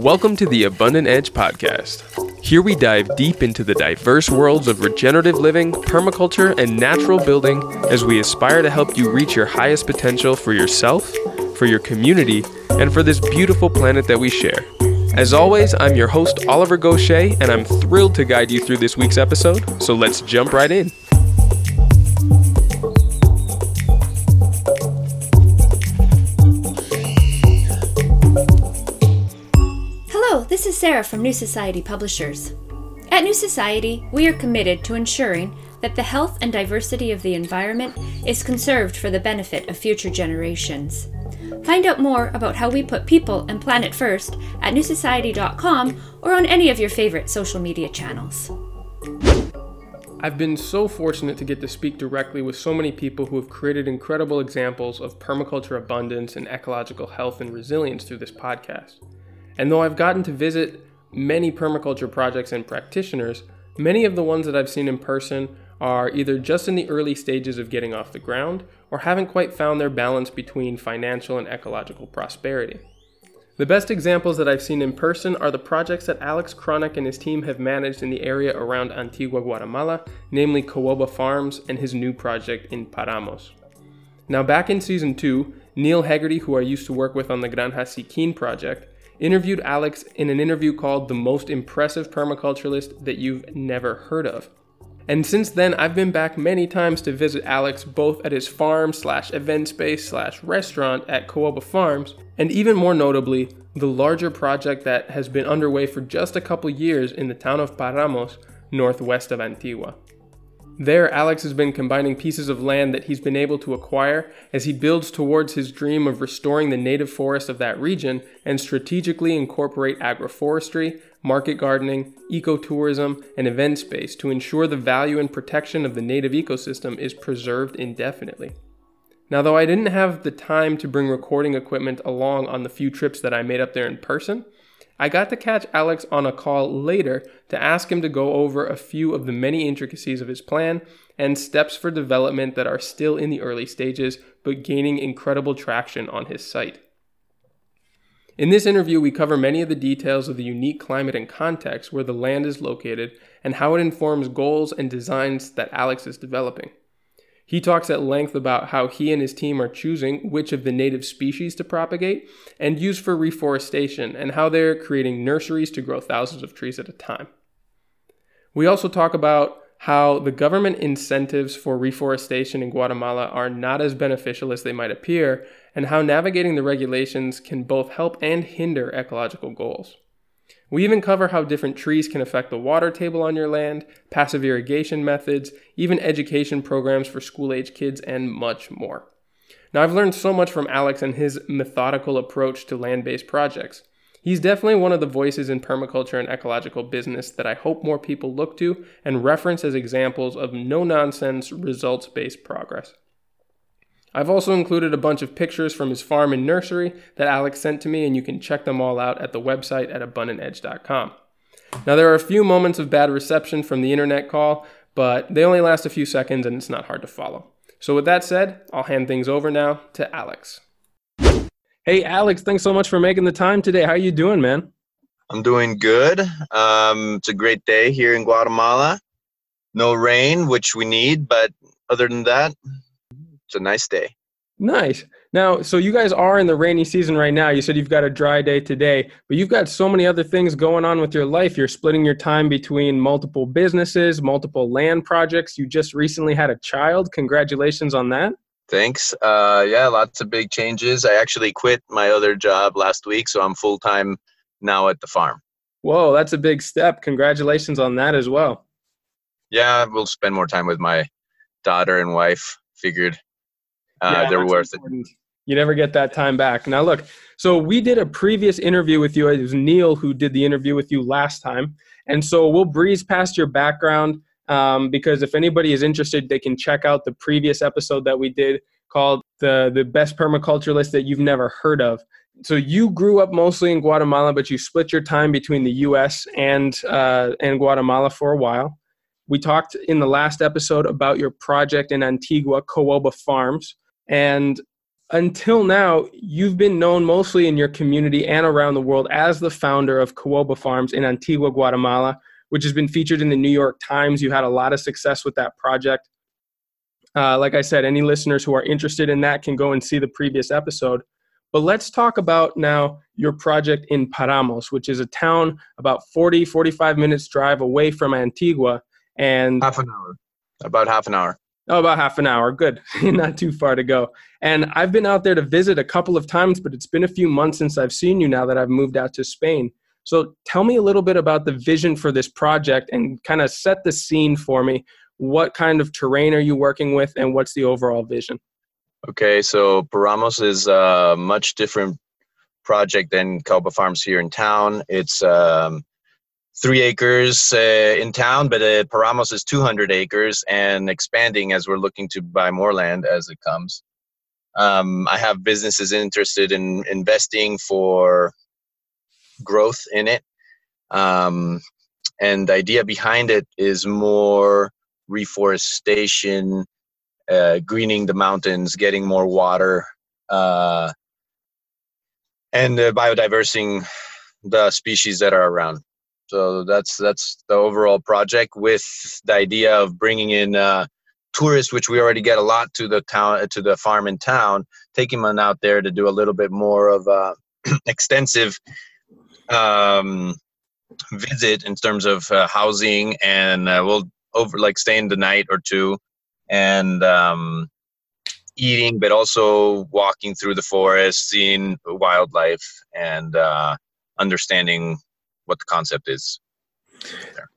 Welcome to the Abundant Edge podcast. Here we dive deep into the diverse worlds of regenerative living, permaculture, and natural building as we aspire to help you reach your highest potential for yourself, for your community, and for this beautiful planet that we share. As always, I'm your host, Oliver Goshey, and I'm thrilled to guide you through this week's episode, so let's jump right in. Sarah from New Society Publishers. At New Society, we are committed to ensuring that the health and diversity of the environment is conserved for the benefit of future generations. Find out more about how we put people and planet first at newsociety.com or on any of your favorite social media channels. I've been so fortunate to get to speak directly with so many people who have created incredible examples of permaculture abundance and ecological health and resilience through this podcast. And though I've gotten to visit many permaculture projects and practitioners, many of the ones that I've seen in person are either just in the early stages of getting off the ground or haven't quite found their balance between financial and ecological prosperity. The best examples that I've seen in person are the projects that Alex Kronick and his team have managed in the area around Antigua, Guatemala, namely Caoba Farms and his new project in Paramos. Now, back in season 2, Neal Hegarty, who I used to work with on the Granja Tzikin project, interviewed Alex in an interview called The Most Impressive Permaculturalist That You've Never Heard of. And since then, I've been back many times to visit Alex both at his farm slash event space slash restaurant at Caoba Farms, and even more notably, the larger project that has been underway for just a couple years in the town of Paramos, northwest of Antigua. There, Alex has been combining pieces of land that he's been able to acquire as he builds towards his dream of restoring the native forest of that region and strategically incorporate agroforestry, market gardening, ecotourism, and event space to ensure the value and protection of the native ecosystem is preserved indefinitely. Now, though I didn't have the time to bring recording equipment along on the few trips that I made up there in person, I got to catch Alex on a call later to ask him to go over a few of the many intricacies of his plan and steps for development that are still in the early stages but gaining incredible traction on his site. In this interview, we cover many of the details of the unique climate and context where the land is located and how it informs goals and designs that Alex is developing. He talks at length about how he and his team are choosing which of the native species to propagate and use for reforestation, and how they're creating nurseries to grow thousands of trees at a time. We also talk about how the government incentives for reforestation in Guatemala are not as beneficial as they might appear, and how navigating the regulations can both help and hinder ecological goals. We even cover how different trees can affect the water table on your land, passive irrigation methods, even education programs for school age kids, and much more. Now, I've learned so much from Alex and his methodical approach to land based projects. He's definitely one of the voices in permaculture and ecological business that I hope more people look to and reference as examples of no nonsense, results based progress. I've also included a bunch of pictures from his farm and nursery that Alex sent to me, and you can check them all out at the website at abundantedge.com. Now, there are a few moments of bad reception from the internet call, but they only last a few seconds and it's not hard to follow. So, with that said, I'll hand things over now to Alex. Hey, Alex, thanks so much for making the time today. How are you doing, man? I'm doing good. Um, it's a great day here in Guatemala. No rain, which we need, but other than that, it's a nice day. Nice. Now, so you guys are in the rainy season right now. You said you've got a dry day today, but you've got so many other things going on with your life. You're splitting your time between multiple businesses, multiple land projects. You just recently had a child. Congratulations on that. Thanks. Uh, yeah, lots of big changes. I actually quit my other job last week, so I'm full time now at the farm. Whoa, that's a big step. Congratulations on that as well. Yeah, we'll spend more time with my daughter and wife. Figured uh, yeah, they're worth important. it. You never get that time back. Now, look, so we did a previous interview with you. It was Neal who did the interview with you last time. And so we'll breeze past your background um, because if anybody is interested, they can check out the previous episode that we did called the, the Best Permaculturalist That You've Never Heard of. So you grew up mostly in Guatemala, but you split your time between the U.S. and uh, and Guatemala for a while. We talked in the last episode about your project in Antigua, Caoba Farms, and until now, you've been known mostly in your community and around the world as the founder of Caoba Farms in Antigua, Guatemala, which has been featured in the New York Times. You had a lot of success with that project. Uh, like I said, any listeners who are interested in that can go and see the previous episode. But let's talk about now your project in Paramos, which is a town about 40, 45 minutes drive away from Antigua. And half an hour, about half an hour. Oh, about half an hour. Good. Not too far to go. And I've been out there to visit a couple of times, but it's been a few months since I've seen you now that I've moved out to Spain. So tell me a little bit about the vision for this project and kind of set the scene for me. What kind of terrain are you working with and what's the overall vision? Okay, so Paramos is a much different project than Caoba Farms here in town. It's um, three acres uh, in town, but uh, Paramos is 200 acres and expanding as we're looking to buy more land as it comes. Um, I have businesses interested in investing for growth in it. Um, and the idea behind it is more reforestation, uh, greening the mountains, getting more water, uh, and uh, biodiversing the species that are around. So that's that's the overall project with the idea of bringing in uh, tourists, which we already get a lot to the town to the farm in town, taking them out there to do a little bit more of a extensive um, visit in terms of uh, housing, and uh, we'll over like staying the night or two, and um, eating, but also walking through the forest, seeing wildlife, and uh, understanding what the concept is.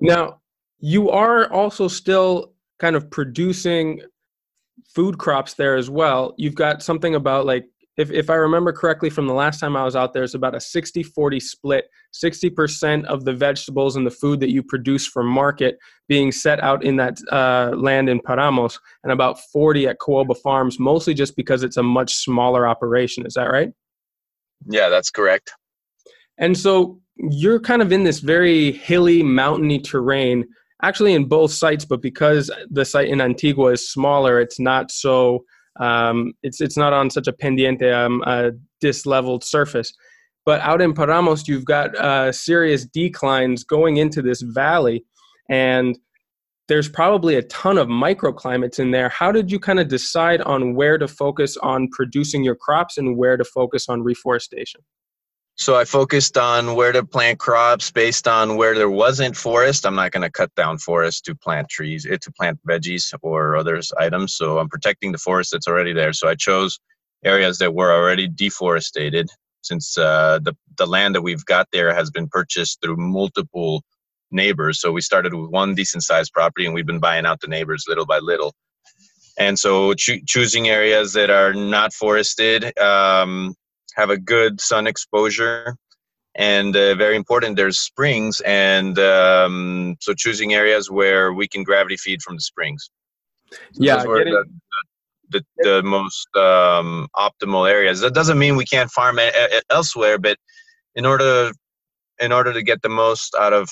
Now, you are also still kind of producing food crops there as well. You've got something about like if, if I remember correctly from the last time I was out there, it's about a 60 40 split 60% of the vegetables and the food that you produce for market being set out in that uh, land in Paramos, and about 40 at Caoba Farms, mostly just because it's a much smaller operation. Is that right? Yeah, that's correct. And so you're kind of in this very hilly, mountainy terrain, actually in both sites, but because the site in Antigua is smaller, it's not so um, it's it's not on such a pendiente, um, a disleveled surface. But out in Paramos, you've got uh, serious declines going into this valley, and there's probably a ton of microclimates in there. How did you kind of decide on where to focus on producing your crops and where to focus on reforestation? So I focused on where to plant crops based on where there wasn't forest. I'm not going to cut down forest to plant trees, eh, to plant veggies or others items. So I'm protecting the forest that's already there. So I chose areas that were already deforested since uh, the, the land that we've got there has been purchased through multiple neighbors. So we started with one decent sized property and we've been buying out the neighbors little by little. And so cho- choosing areas that are not forested, um, have a good sun exposure. And uh, very important there's springs and um, so choosing areas where we can gravity feed from the springs. So yeah getting, the, the, the, most um, optimal areas. That doesn't mean we can't farm a, a, elsewhere but in order in order to get the most out of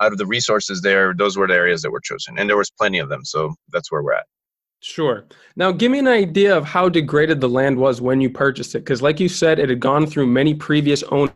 out of the resources there those were the areas that were chosen. And there was plenty of them so that's where we're at Sure. Now, give me an idea of how degraded the land was when you purchased it, because, like you said, it had gone through many previous owners,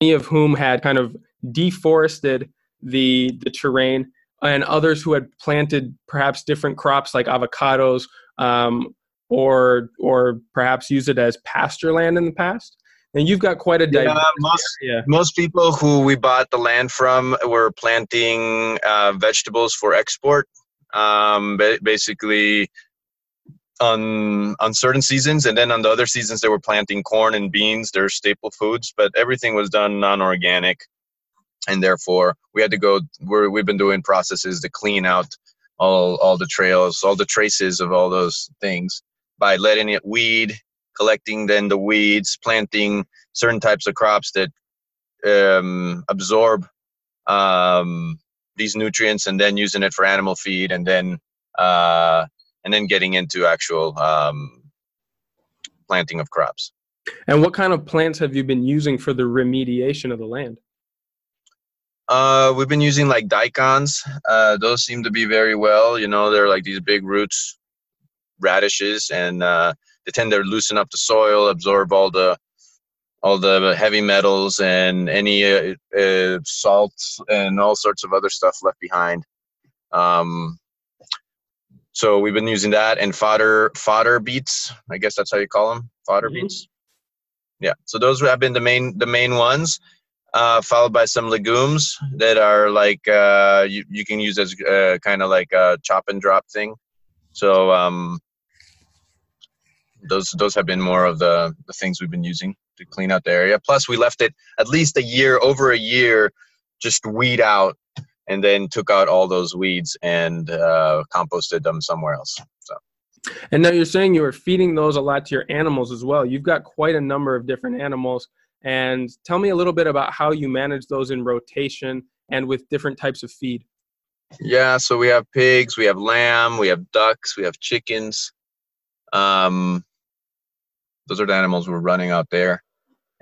many of whom had kind of deforested the the terrain, and others who had planted perhaps different crops like avocados, um, or or perhaps used it as pasture land in the past. And you've got quite a diverse yeah, most, area. most people who we bought the land from were planting uh, vegetables for export um, basically on on certain seasons, and then on the other seasons they were planting corn and beans. They're staple foods, but everything was done non-organic, and therefore we had to go. We're, we've been doing processes to clean out all all the trails, all the traces of all those things by letting it weed, collecting then the weeds, planting certain types of crops that um, absorb um, these nutrients and then using it for animal feed and then uh, and then getting into actual um, planting of crops. And what kind of plants have you been using for the remediation of the land? Uh, we've been using like daikons. Uh, those seem to be very well. You know, they're like these big roots, radishes, and uh, they tend to loosen up the soil, absorb all the all the heavy metals and any uh, uh, salts and all sorts of other stuff left behind. Um, so we've been using that and fodder fodder beets. I guess that's how you call them, fodder mm-hmm. beets. Yeah. So those have been the main the main ones, uh, followed by some legumes that are like uh, you you can use as uh, kind of like a chop and drop thing. So um, those those have been more of the the things we've been using to clean out the area. Plus, we left it at least a year, over a year, just weed out, and then took out all those weeds and uh, composted them somewhere else. So. And now you're saying you were feeding those a lot to your animals as well. You've got quite a number of different animals. And tell me a little bit about how you manage those in rotation and with different types of feed. Yeah, so we have pigs, we have lamb, we have ducks, we have chickens. Um, those are the animals we're running out there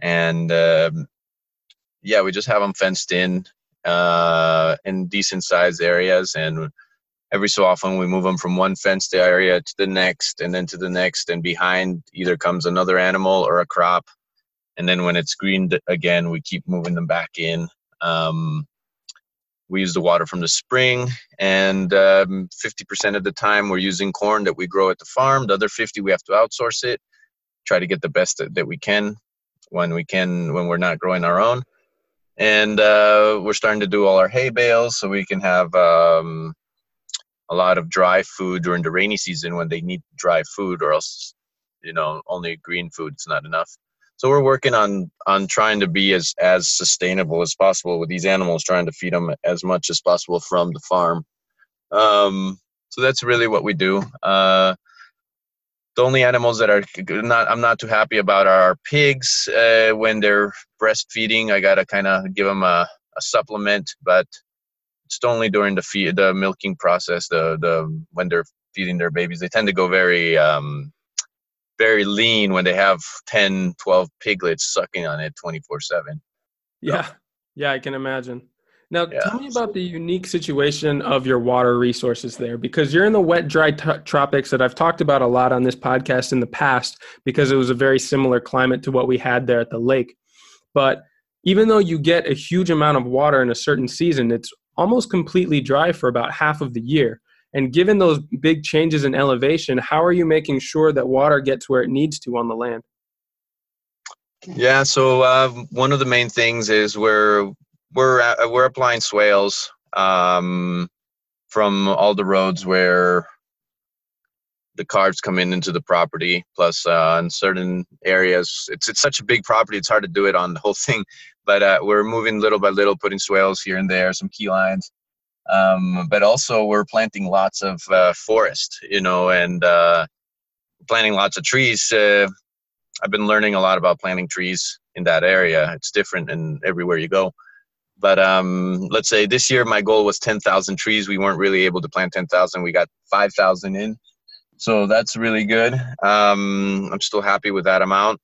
and um, yeah, we just have them fenced in uh, in decent sized areas, and every so often we move them from one fenced area to the next, and then to the next, and behind either comes another animal or a crop, and then when it's greened again, we keep moving them back in. Um, we use the water from the spring, and um, 50% of the time we're using corn that we grow at the farm. The other 50 we have to outsource it, try to get the best that we can when we can when we're not growing our own. And uh, we're starting to do all our hay bales so we can have um, a lot of dry food during the rainy season when they need dry food or else you know only green food is not enough. So we're working on on trying to be as as sustainable as possible with these animals trying to feed them as much as possible from the farm. Um, so that's really what we do. Uh, the only animals that are not I'm not too happy about are pigs uh, when they're breastfeeding. I gotta kind of give them a, a, supplement, but it's only during the feed the milking process. The the when they're feeding their babies, they tend to go very um, very lean when they have 10, 12 piglets sucking on it 24 seven. Yeah, yeah, I can imagine. Now, yeah. tell me about the unique situation of your water resources there because you're in the wet, dry t- tropics that I've talked about a lot on this podcast in the past because it was a very similar climate to what we had there at the lake. But even though you get a huge amount of water in a certain season, it's almost completely dry for about half of the year. And given those big changes in elevation, how are you making sure that water gets where it needs to on the land? Yeah, so uh, one of the main things is where we're uh, we're applying swales um, from all the roads where the cars come in into the property. Plus, uh, in certain areas, it's it's such a big property; it's hard to do it on the whole thing. But uh, we're moving little by little, putting swales here and there, some key lines. Um, but also, we're planting lots of uh, forest, you know, and uh, planting lots of trees. Uh, I've been learning a lot about planting trees in that area. It's different in everywhere you go. But um, let's say this year my goal was 10,000 trees. We weren't really able to plant 10,000. We got 5,000 in. So that's really good. Um, I'm still happy with that amount.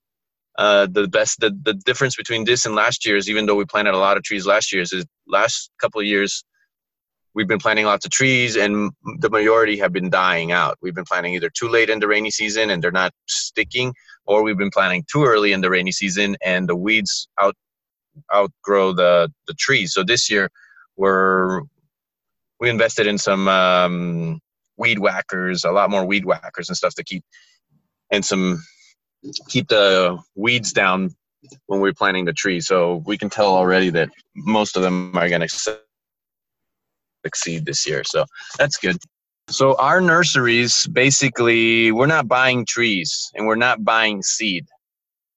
Uh, the best, the, the difference between this and last year is even though we planted a lot of trees last year, is last couple of years we've been planting lots of trees and the majority have been dying out. We've been planting either too late in the rainy season and they're not sticking, or we've been planting too early in the rainy season and the weeds out outgrow the the trees. So this year we're we invested in some um, weed whackers, a lot more weed whackers and stuff to keep and some keep the weeds down when we're planting the trees. So we can tell already that most of them are going to succeed this year. So that's good. So our nurseries basically we're not buying trees and we're not buying seed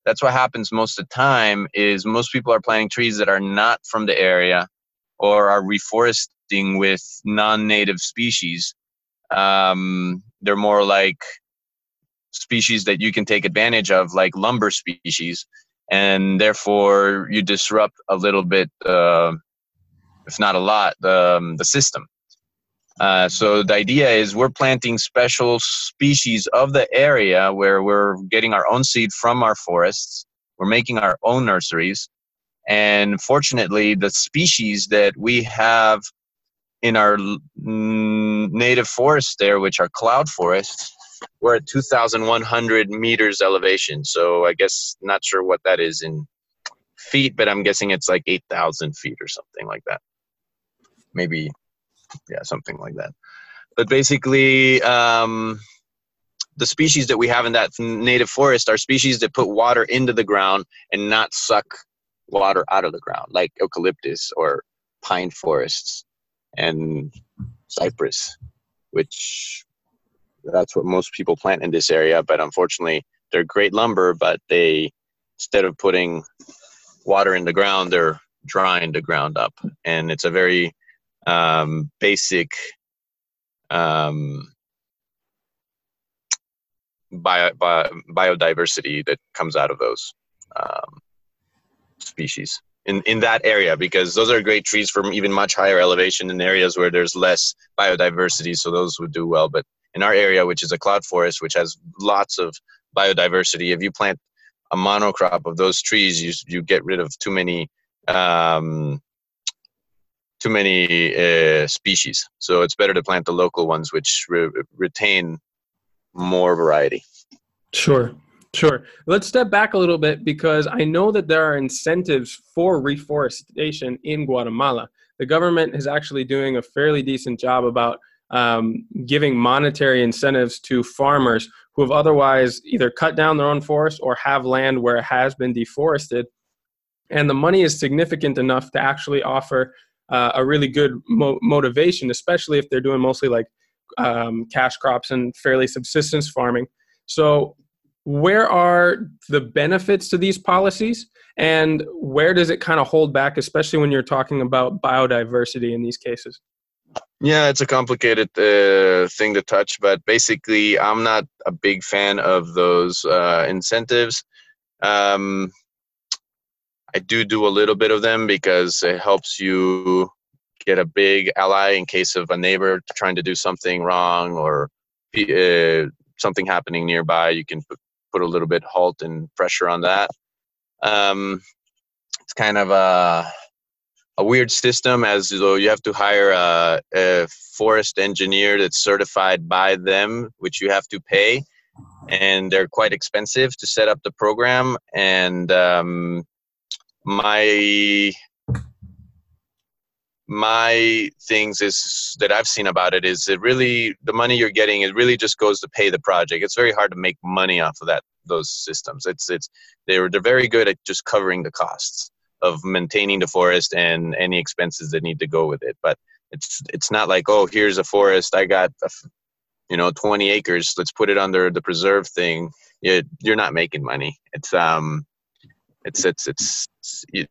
that's what happens most of the time is most people are planting trees that are not from the area or are reforesting with non-native species. Um, they're more like species that you can take advantage of like lumber species and therefore you disrupt a little bit uh, if not a lot um, the system uh, so the idea is we're planting special species of the area where we're getting our own seed from our forests. We're making our own nurseries. And fortunately, the species that we have in our native forests there, which are cloud forests, we're at 2,100 meters elevation. So I guess not sure what that is in feet, but I'm guessing it's like 8,000 feet or something like that. Maybe, yeah, something like that. But basically, um, the species that we have in that native forest are species that put water into the ground and not suck water out of the ground, like eucalyptus or pine forests and cypress, which that's what most people plant in this area. But unfortunately, they're great lumber, but they instead of putting water in the ground, they're drying the ground up, and it's a very um, basic um, bio, bio, biodiversity that comes out of those um, species in, in that area because those are great trees from even much higher elevation in areas where there's less biodiversity so those would do well. But in our area which is a cloud forest which has lots of biodiversity if you plant a monocrop of those trees you, you get rid of too many um, too many uh, species so it's better to plant the local ones which re- retain more variety sure Sure. Let's step back a little bit because I know that there are incentives for reforestation in Guatemala. The government is actually doing a fairly decent job about um, giving monetary incentives to farmers who have otherwise either cut down their own forest or have land where it has been deforested. And the money is significant enough to actually offer uh, a really good mo- motivation, especially if they're doing mostly like um, cash crops and fairly subsistence farming. So where are the benefits to these policies and where does it kind of hold back especially when you're talking about biodiversity in these cases yeah it's a complicated uh, thing to touch but basically i'm not a big fan of those uh, incentives um, i do do a little bit of them because it helps you get a big ally in case of a neighbor trying to do something wrong or uh, something happening nearby you can put a little bit halt and pressure on that. Um, it's kind of a a weird system as though you have to hire a, a, forest engineer that's certified by them, which you have to pay, and they're quite expensive to set up the program. And um, my my things is that I've seen about it is it really the money you're getting it really just goes to pay the project. It's very hard to make money off of that those systems. It's it's they're they're very good at just covering the costs of maintaining the forest and any expenses that need to go with it. But it's it's not like oh here's a forest I got you know 20 acres let's put it under the preserve thing. You, you're not making money. It's um it's it's it's,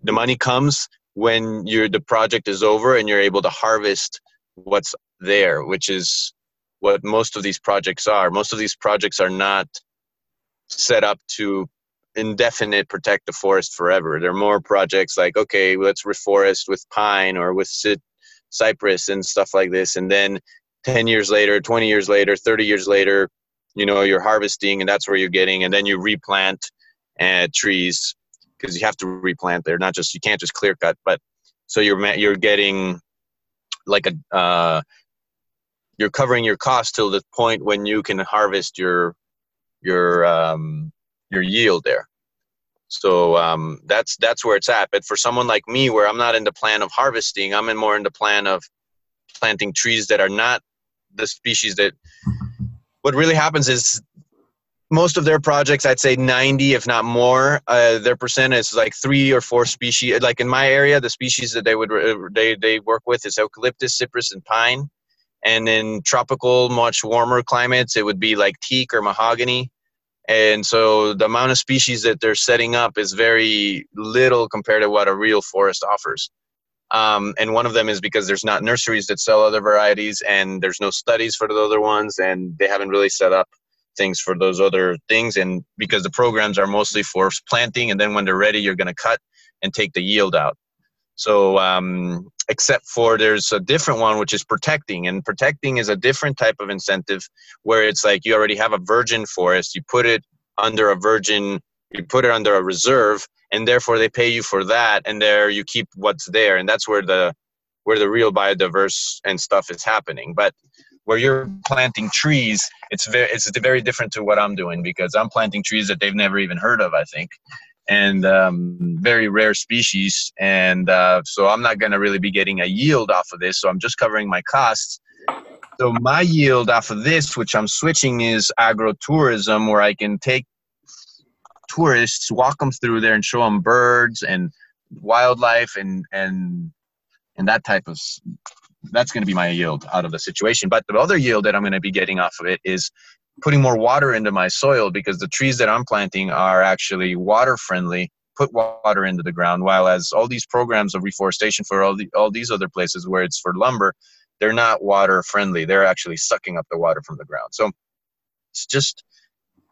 the money comes when your the project is over and you're able to harvest what's there, which is what most of these projects are. Most of these projects are not set up to indefinite protect the forest forever. There are more projects like, okay, let's reforest with pine or with cypress and stuff like this. And then 10 years later, 20 years later, 30 years later, you know, you're harvesting and that's where you're getting, and then you replant uh, trees because you have to replant there, not just you can't just clear cut. But so you're you're getting like a uh, you're covering your cost till the point when you can harvest your your um, your yield there. So um, that's that's where it's at. But for someone like me, where I'm not in the plan of harvesting, I'm in more in the plan of planting trees that are not the species that. What really happens is most of their projects i'd say 90 if not more uh, their percent is like three or four species like in my area the species that they would they, they work with is eucalyptus cypress and pine. And in tropical much warmer climates it would be like teak or mahogany. And so the amount of species that they're setting up is very little compared to what a real forest offers. Um, and one of them is because there's not nurseries that sell other varieties and there's no studies for the other ones and they haven't really set up things for those other things. And because the programs are mostly for planting and then when they're ready you're going to cut and take the yield out. So um, except for there's a different one which is protecting. And protecting is a different type of incentive where it's like you already have a virgin forest you put it under a virgin you put it under a reserve and therefore they pay you for that and there you keep what's there. And that's where the where the real biodiverse and stuff is happening. But where you're planting trees it's very it's very different to what I'm doing because I'm planting trees that they've never even heard of. I think, and um, very rare species, and uh, so I'm not going to really be getting a yield off of this. So I'm just covering my costs. So my yield off of this, which I'm switching, is agro-tourism, where I can take tourists, walk them through there, and show them birds and wildlife and and and that type of that's going to be my yield out of the situation. But the other yield that I'm going to be getting off of it is putting more water into my soil because the trees that I'm planting are actually water friendly. Put water into the ground, while as all these programs of reforestation for all the all these other places where it's for lumber, they're not water friendly. They're actually sucking up the water from the ground. So it's just,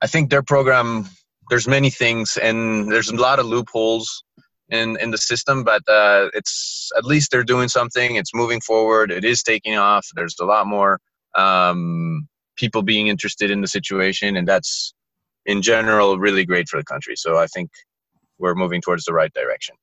I think their program. There's many things, and there's a lot of loopholes in in the system, but uh, it's at least they're doing something. It's moving forward. It is taking off. There's a lot more um, people being interested in the situation, and that's in general really great for the country. So I think we're moving towards the right direction.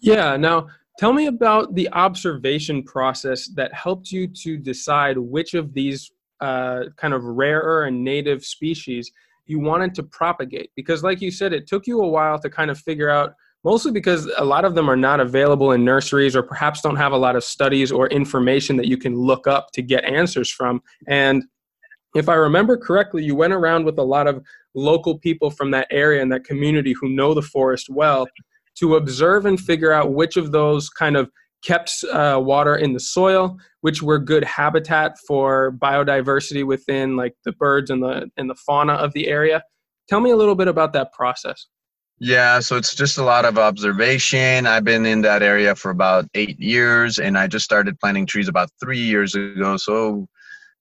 Yeah. Now, tell me about the observation process that helped you to decide which of these uh, kind of rarer and native species you wanted to propagate. Because, like you said, it took you a while to kind of figure out mostly because a lot of them are not available in nurseries or perhaps don't have a lot of studies or information that you can look up to get answers from. And if I remember correctly, you went around with a lot of local people from that area and that community who know the forest well to observe and figure out which of those kind of kept uh, water in the soil, which were good habitat for biodiversity within like the birds and the and the fauna of the area. Tell me a little bit about that process. Yeah, so it's just a lot of observation. I've been in that area for about eight years, and I just started planting trees about three years ago. So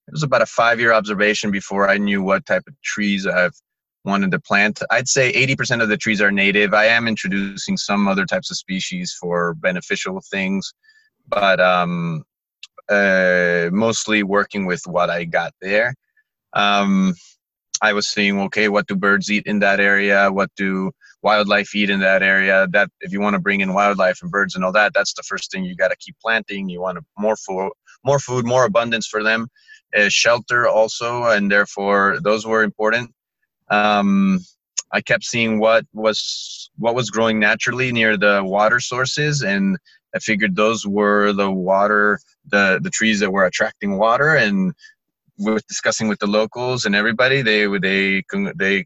it was about a five year observation before I knew what type of trees I've wanted to plant. I'd say 80% of the trees are native. I am introducing some other types of species for beneficial things, but um, uh, mostly working with what I got there. Um, I was seeing, okay, what do birds eat in that area? What do wildlife eat in that area. That if you want to bring in wildlife and birds and all that, that's the first thing you got to keep planting. You want more food, more food, more abundance for them. Uh, shelter also, and therefore those were important. Um, I kept seeing what was what was growing naturally near the water sources, and I figured those were the water, the the trees that were attracting water, and with discussing with the locals and everybody, they they they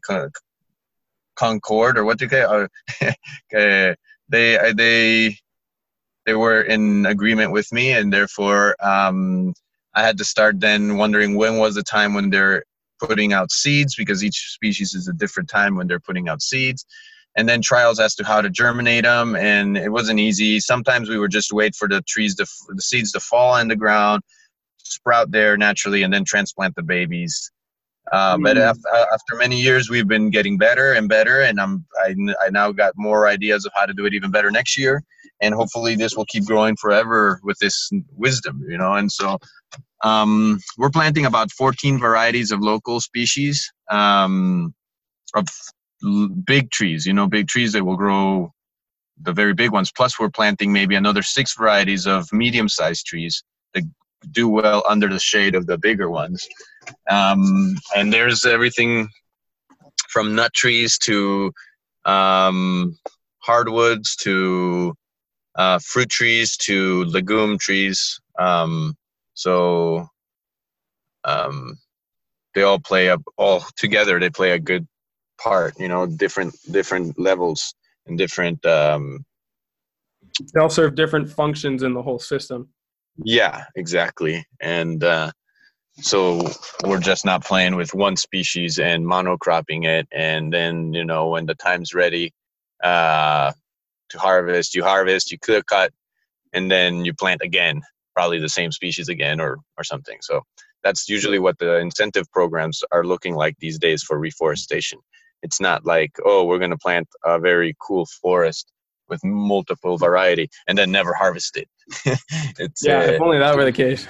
Concord or what do you call it? Uh, they uh, they they were in agreement with me, and therefore um, I had to start then wondering when was the time when they're putting out seeds because each species is a different time when they're putting out seeds. And then trials as to how to germinate them and it wasn't easy. Sometimes we would just wait for the trees to the seeds to fall in the ground sprout there naturally and then transplant the babies uh, but mm. after, after, many years, we've been getting better and better, and I'm I, I now got more ideas of how to do it even better next year, and hopefully this will keep growing forever with this wisdom, you know. And so um, we're planting about 14 varieties of local species um, of big trees, you know, big trees that will grow the very big ones. Plus, we're planting maybe another six varieties of medium-sized trees that do well under the shade of the bigger ones. Um, and there's everything from nut trees to um, hardwoods to uh, fruit trees to legume trees. Um, so um, they all play up all together. They play a good part. You know, different different levels and different. Um, they all serve different functions in the whole system. Yeah, exactly. And uh, so we're just not playing with one species and monocropping it. And then, you know, when the time's ready uh, to harvest, you harvest, you clear cut, and then you plant again, probably the same species again or, or something. So that's usually what the incentive programs are looking like these days for reforestation. It's not like, oh, we're going to plant a very cool forest with multiple variety and then never harvest it. it's yeah, uh, if only that were the case.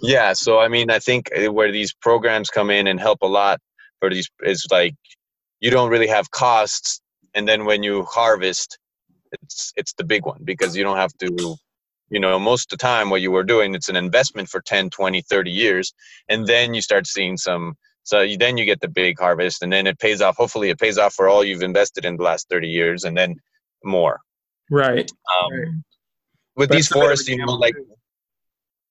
Yeah, so I mean, I think uh, where these programs come in and help a lot for these is like you don't really have costs, and then when you harvest, it's it's the big one because you don't have to, you know most of the time what you were doing it's an investment for 10 20 30 years and then you start seeing some so you, then you get the big harvest and then it pays off hopefully it pays off for all you've invested in the last 30 years and then more. Right, um, right. with these forests you know like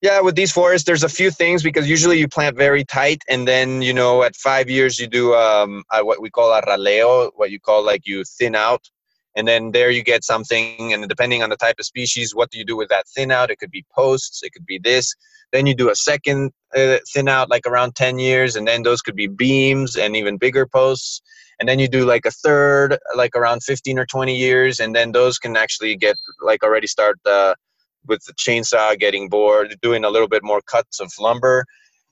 yeah with these forests there's a few things because usually you plant very tight and then you know at five years you do um, what we call a raleo what you call like you thin out and then there you get something and depending on the type of species what do you do with that thin out? It could be posts it could be this. Then you do a second uh, thin out like around 10 years and then those could be beams and even bigger posts. And then you do like a third like around 15 or 20 years and then those can actually get like already start uh, with the chainsaw getting bored doing a little bit more cuts of lumber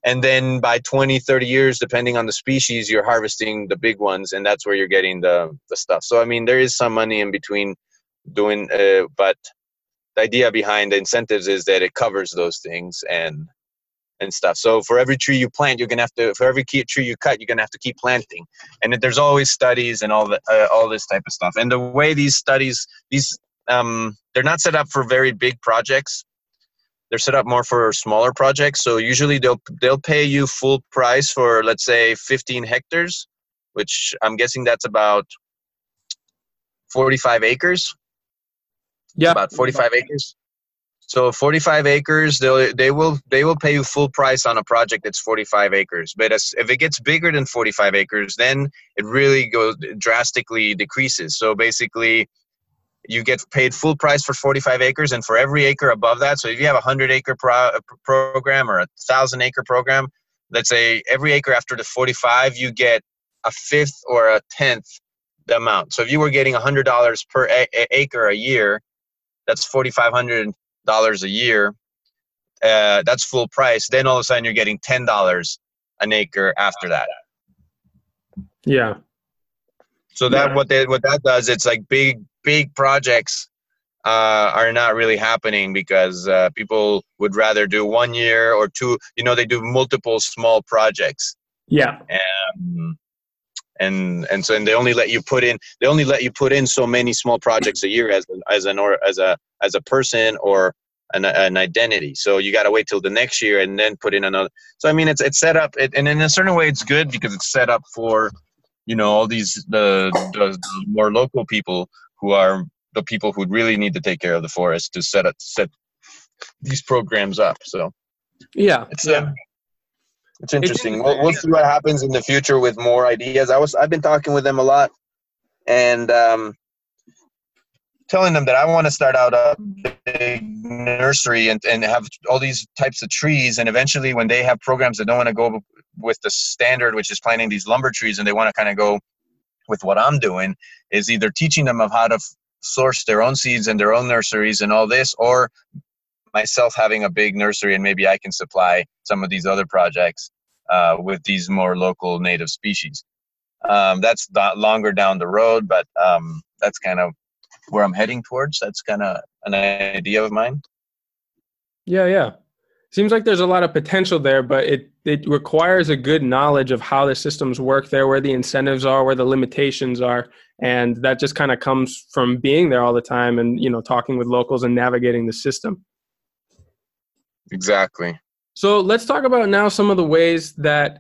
and then by 20 30 years depending on the species you're harvesting the big ones and that's where you're getting the the stuff. So i mean there is some money in between doing uh, but the idea behind the incentives is that it covers those things and and stuff. So for every tree you plant you're gonna have to for every tree you cut you're gonna have to keep planting. And there's always studies and all the uh, all this type of stuff. And the way these studies these um they're not set up for very big projects they're set up more for smaller projects. So usually they'll they'll pay you full price for let's say 15 hectares, which I'm guessing that's about 45 acres. Yeah, about 45 acres. So 45 acres, they they will they will pay you full price on a project that's 45 acres. But as, if it gets bigger than 45 acres, then it really goes drastically decreases. So basically, you get paid full price for 45 acres and for every acre above that. So if you have a 100 acre pro- program or a 1000 acre program let's say every acre after the 45 you get a fifth or a tenth the amount. So if you were getting $100 per a- a- acre a year that's $4500 a year uh, that's full price. Then all of a sudden you're getting $10 an acre after that. Yeah. So that yeah. what they what that does it's like big big projects uh, are not really happening because uh, people would rather do one year or two. You know, they do multiple small projects. Yeah. Um, and and so and they only let you put in they only let you put in so many small projects a year as as an or as a as a person or an, an identity. So you got to wait till the next year and then put in another. So I mean, it's it's set up, it, and in a certain way, it's good because it's set up for you know all these the, the more local people who are the people who really need to take care of the forest to set up set these programs up. So yeah, it's yeah. Uh, it's interesting. we'll, we'll see what happens in the future with more ideas. I was I've been talking with them a lot, and um, telling them that I want to start out a big nursery and, and have all these types of trees. And eventually, when they have programs that don't want to go with the standard, which is planting these lumber trees, and they want to kind of go with what I'm doing is either teaching them of how to f- source their own seeds and their own nurseries and all this, or myself having a big nursery and maybe I can supply some of these other projects uh, with these more local native species. Um, that's not longer down the road, but um, that's kind of where I'm heading towards. That's kind of an idea of mine. Yeah, yeah seems like there's a lot of potential there, but it it requires a good knowledge of how the systems work there, where the incentives are, where the limitations are, and that just kind of comes from being there all the time and you know talking with locals and navigating the system. Exactly. So let's talk about now some of the ways that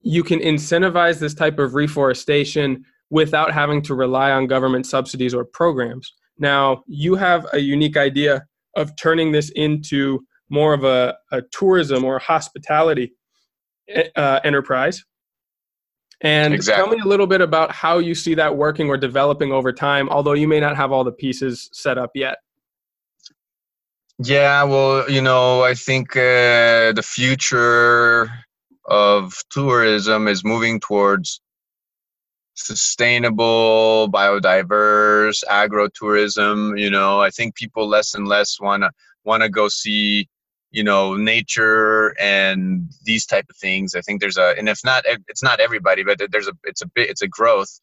you can incentivize this type of reforestation without having to rely on government subsidies or programs. Now, you have a unique idea of turning this into more of a, a tourism or hospitality uh, enterprise. And exactly. tell me a little bit about how you see that working or developing over time, although you may not have all the pieces set up yet. Yeah, well, you know, I think uh, the future of tourism is moving towards sustainable, biodiverse, agro-tourism. You know, I think people less and less want to want to go see you know nature and these type of things i think there's a and if not it's not everybody but there's a it's a bit it's a growth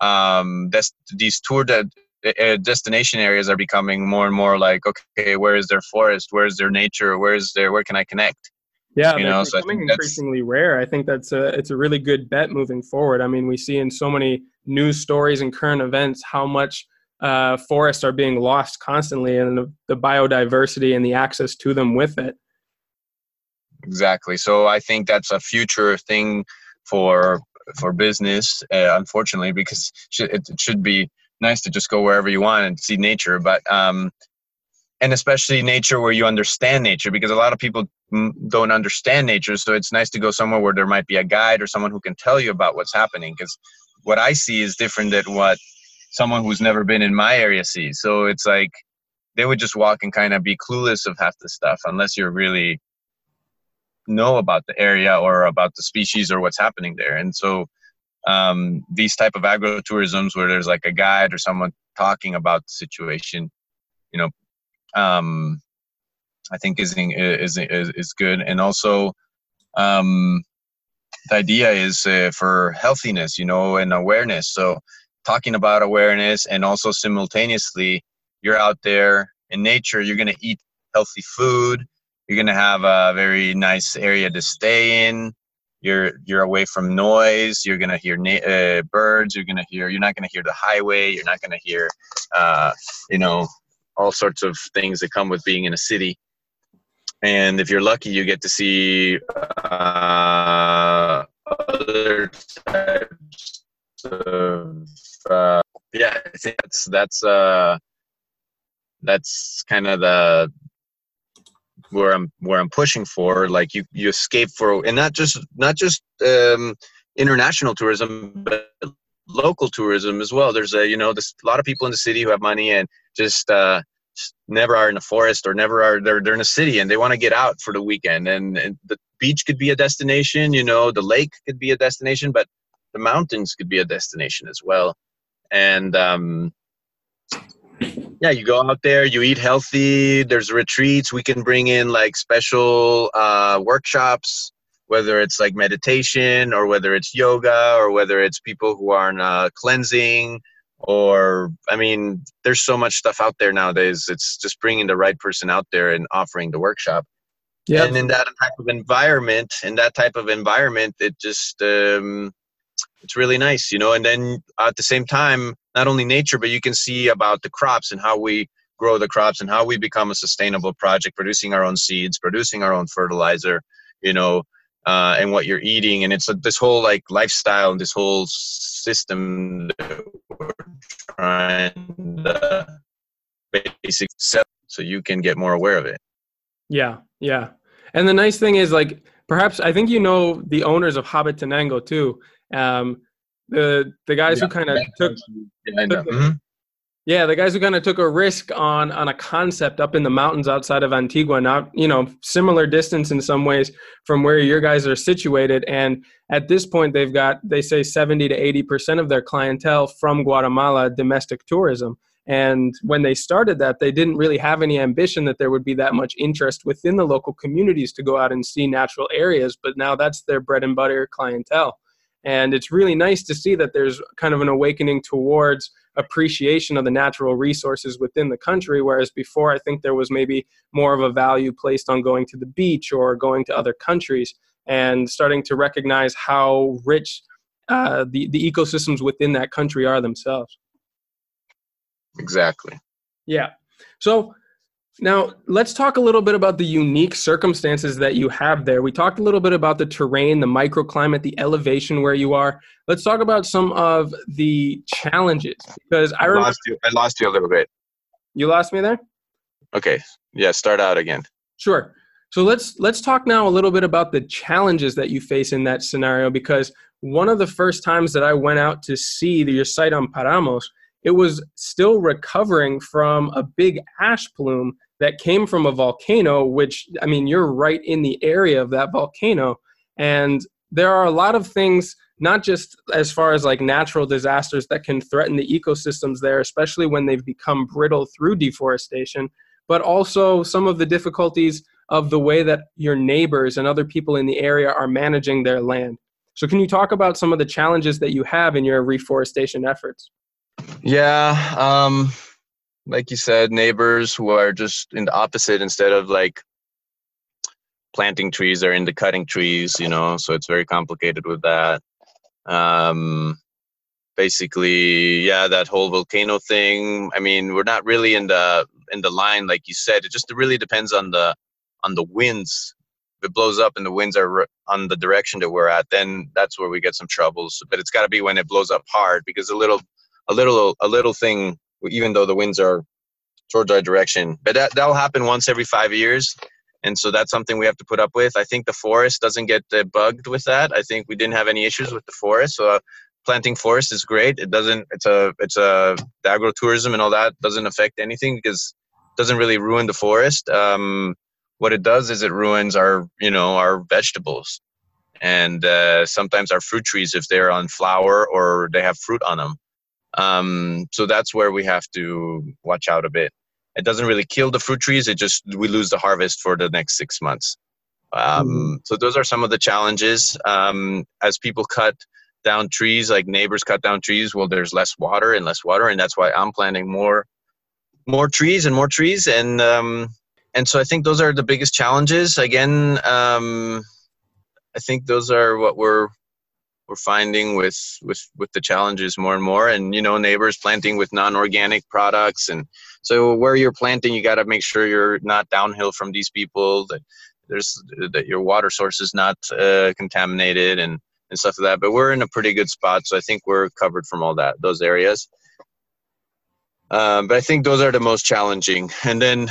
um that's these tour de, uh, destination areas are becoming more and more like okay where is their forest where is their nature where is there where can i connect yeah, you know, so becoming increasingly rare. I think that's a it's a really good bet moving forward. I mean, we see in so many news stories and current events how much uh, forests are being lost constantly and the, the biodiversity and the access to them with it. Exactly. So I think that's a future thing for for business. Uh, unfortunately, because it, should be nice to just go wherever you want and see nature, but um, and especially nature where you understand nature because a lot of people don't understand nature so it's nice to go somewhere where there might be a guide or someone who can tell you about what's happening because what i see is different than what someone who's never been in my area sees. So it's like they would just walk and kind of be clueless of half the stuff unless you're really know about the area or about the species or what's happening there. And so um, these type of agrotourisms where there's like a guide or someone talking about the situation you know um, I think is is is is good, and also um, the idea is uh, for healthiness, you know, and awareness. So talking about awareness, and also simultaneously, you're out there in nature. You're gonna eat healthy food. You're gonna have a very nice area to stay in. You're you're away from noise. You're gonna hear na- uh, birds. You're gonna hear. You're not gonna hear the highway. You're not gonna hear, uh, you know, all sorts of things that come with being in a city. And if you're lucky, you get to see uh, other types of. Uh, yeah, I think that's that's uh, that's kind of the where I'm where I'm pushing for. Like you you escape for, and not just not just um, international tourism, but local tourism as well. There's a you know there's a lot of people in the city who have money and just uh, never are in the forest or never are they're, they're in a city and they want to get out for the weekend and, and the beach could be a destination you know the lake could be a destination but the mountains could be a destination as well. And um, yeah you go out there you eat healthy there's retreats we can bring in like special uh, workshops whether it's like meditation or whether it's yoga or whether it's people who are uh, cleansing or i mean there's so much stuff out there nowadays it's just bringing the right person out there and offering the workshop. Yeah. And in that type of environment in that type of environment it just um, it's really nice you know and then at the same time not only nature but you can see about the crops and how we grow the crops and how we become a sustainable project producing our own seeds producing our own fertilizer you know uh, and what you're eating. And it's a, this whole like lifestyle and this whole system that we're trying to basically so you can get more aware of it. Yeah yeah. And the nice thing is like perhaps i think you know the owners of Hobbitenango too um, the the guys yeah, who kind of took, yeah, took mm-hmm. Yeah, the guys who kind of took a risk on on a concept up in the mountains outside of Antigua, not you know similar distance in some ways from where your guys are situated. And at this point, they've got they say seventy to eighty percent of their clientele from Guatemala domestic tourism. And when they started that, they didn't really have any ambition that there would be that much interest within the local communities to go out and see natural areas. But now that's their bread and butter clientele. And it's really nice to see that there's kind of an awakening towards appreciation of the natural resources within the country. Whereas before, I think there was maybe more of a value placed on going to the beach or going to other countries and starting to recognize how rich uh, the, the ecosystems within that country are themselves. Exactly. Yeah. So now, let's talk a little bit about the unique circumstances that you have there. We talked a little bit about the terrain, the microclimate, the elevation where you are. Let's talk about some of the challenges because I, I remember, lost you. I lost you a little bit. You lost me there. Okay. Yeah. Start out again. Sure. So let's let's talk now a little bit about the challenges that you face in that scenario because one of the first times that I went out to see your site on Paramos, it was still recovering from a big ash plume that came from a volcano, which, I mean, you're right in the area of that volcano. And there are a lot of things, not just as far as like natural disasters that can threaten the ecosystems there, especially when they've become brittle through deforestation, but also some of the difficulties of the way that your neighbors and other people in the area are managing their land. So, can you talk about some of the challenges that you have in your reforestation efforts? Yeah, um, like you said, neighbors who are just in the opposite instead of like planting trees, they're into cutting trees, you know, so it's very complicated with that. Um, basically yeah that whole volcano thing i mean we're not really in the in the line like you said it just really depends on the on the winds if it blows up and the winds are on the direction that we're at then that's where we get some troubles but it's got to be when it blows up hard because a little a little a little thing even though the winds are towards our direction but that, that'll happen once every five years and so that's something we have to put up with i think the forest doesn't get uh, bugged with that i think we didn't have any issues with the forest so uh, planting forest is great. It doesn't. It's a. It's a. The agrotourism and all that doesn't affect anything because it doesn't really ruin the forest. Um, what it does is it ruins our, you know, our vegetables, and uh, sometimes our fruit trees if they're on flower or they have fruit on them. Um, so that's where we have to watch out a bit. It doesn't really kill the fruit trees. It just we lose the harvest for the next six months. Um, mm-hmm. So those are some of the challenges um, as people cut down trees like neighbors cut down trees well there's less water and less water and that's why i'm planting more more trees and more trees and um and so i think those are the biggest challenges again um i think those are what we're we're finding with with with the challenges more and more and you know neighbors planting with non-organic products and so where you're planting you got to make sure you're not downhill from these people that there's that your water source is not uh, contaminated and and stuff like that. But we're in a pretty good spot, so I think we're covered from all that those areas. Um, but I think those are the most challenging. And then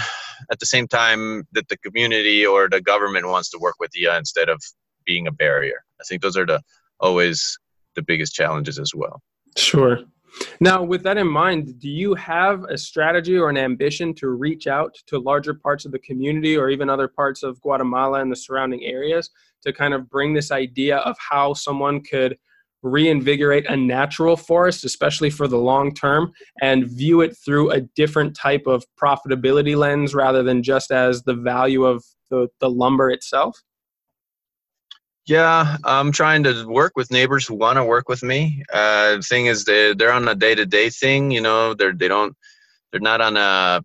at the same time, that the community or the government wants to work with you instead of being a barrier. I think those are the always the biggest challenges as well. Sure. Now, with that in mind, do you have a strategy or an ambition to reach out to larger parts of the community or even other parts of Guatemala and the surrounding areas to kind of bring this idea of how someone could reinvigorate a natural forest, especially for the long term, and view it through a different type of profitability lens rather than just as the value of the, the lumber itself? Yeah, I'm trying to work with neighbors who want to work with me. Uh, the thing is, they they're on a day to day thing. You know, they're they don't they're not on a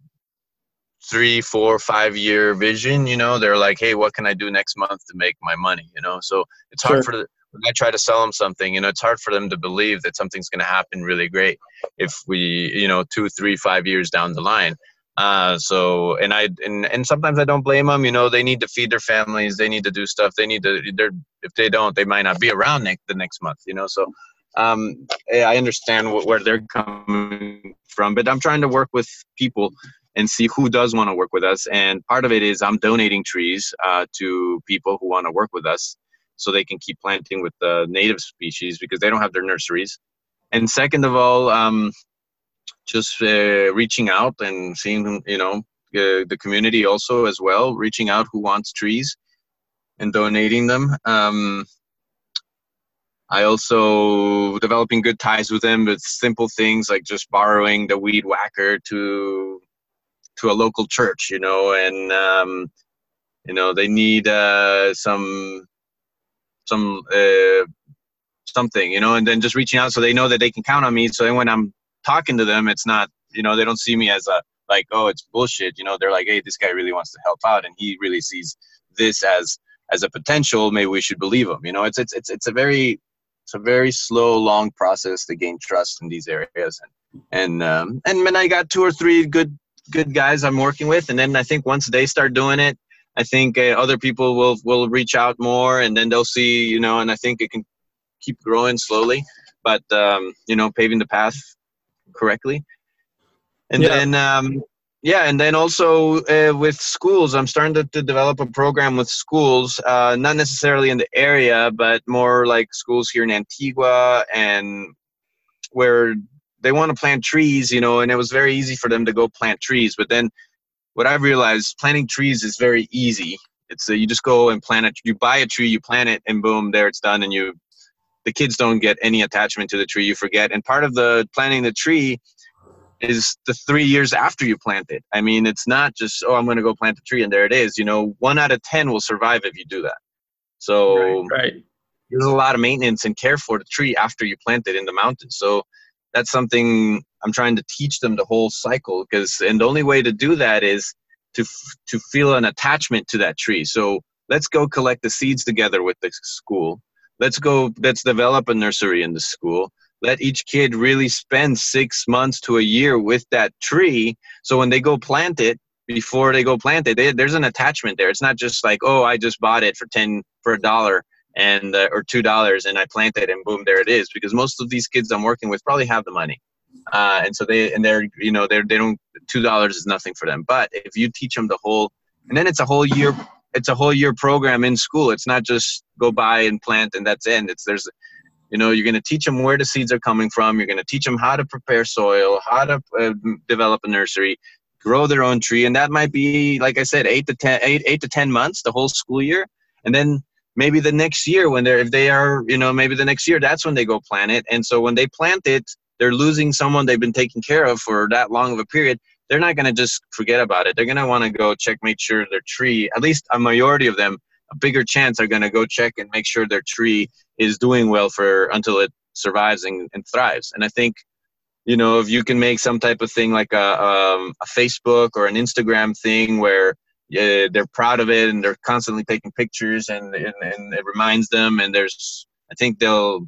three, four, five year vision. You know, they're like, hey, what can I do next month to make my money? You know, so it's hard sure. for the, when I try to sell them something, you know, it's hard for them to believe that something's going to happen really great if we, you know, two, three, five years down the line. Uh, so, and I, and, and sometimes I don't blame them, you know, they need to feed their families. They need to do stuff. They need to, they're, if they don't, they might not be around next, the next month, you know? So, um, I understand where they're coming from, but I'm trying to work with people and see who does want to work with us. And part of it is I'm donating trees uh, to people who want to work with us so they can keep planting with the native species because they don't have their nurseries. And second of all, um, just uh, reaching out and seeing, you know, uh, the community also as well, reaching out who wants trees and donating them. Um, I also developing good ties with them with simple things like just borrowing the weed whacker to to a local church, you know, and um, you know they need uh, some some uh, something, you know, and then just reaching out so they know that they can count on me. So then when I'm talking to them, it's not, you know, they don't see me as a like, oh, it's bullshit. You know, they're like, hey, this guy really wants to help out, and he really sees this as as a potential. Maybe we should believe him. You know, it's it's it's it's a very it's a very slow, long process to gain trust in these areas, and and um, and when I got two or three good good guys I'm working with, and then I think once they start doing it, I think uh, other people will will reach out more, and then they'll see, you know, and I think it can keep growing slowly, but um, you know, paving the path correctly, and yeah. then. Um, yeah, and then also uh, with schools, I'm starting to, to, develop a program with schools, uh, not necessarily in the area, but more like schools here in Antigua and where they want to plant trees, you know, and it was very easy for them to go plant trees. But then what I've realized, planting trees is very easy. It's a, you just go and plant it. You buy a tree, you plant it, and boom, there it's done. And you, the kids don't get any attachment to the tree. You forget. And part of the planting the tree is the three years after you plant it. I mean, it's not just oh, I'm going to go plant a tree and there it is. You know, one out of ten will survive if you do that. So right, right. there's a lot of maintenance and care for the tree after you plant it in the mountains. So that's something I'm trying to teach them the whole cycle because and the only way to do that is to to feel an attachment to that tree. So let's go collect the seeds together with the school. Let's go let's develop a nursery in the school. let each kid really spend six months to a year with that tree. So when they go plant it, before they go plant it, they, there's an attachment there. It's not just like, oh, I just bought it for ten for a dollar and uh, or two dollars and I plant it and boom, there it is. Because most of these kids I'm working with probably have the money, uh, and so they and they're you know they're they don't two dollars is nothing for them. But if you teach them the whole, and then it's a whole year. It's a whole year program in school. It's not just go buy and plant and that's it. It's there's you know you're going to teach them where the seeds are coming from. You're going to teach them how to prepare soil how to uh, develop a nursery grow their own tree. And that might be like i said eight to ten eight, eight to ten months the whole school year. And then maybe the next year when they're if they are you know maybe the next year that's when they go plant it. And so when they plant it they're losing someone they've been taking care of for that long of a period they're not going to just forget about it. They're going to want to go check make sure their tree at least a majority of them a bigger chance are going to go check and make sure their tree is doing well for until it survives and, and thrives. And i think you know if you can make some type of thing like a, um, a facebook or an instagram thing where they're proud of it and they're constantly taking pictures and, and, and it reminds them and there's i think they'll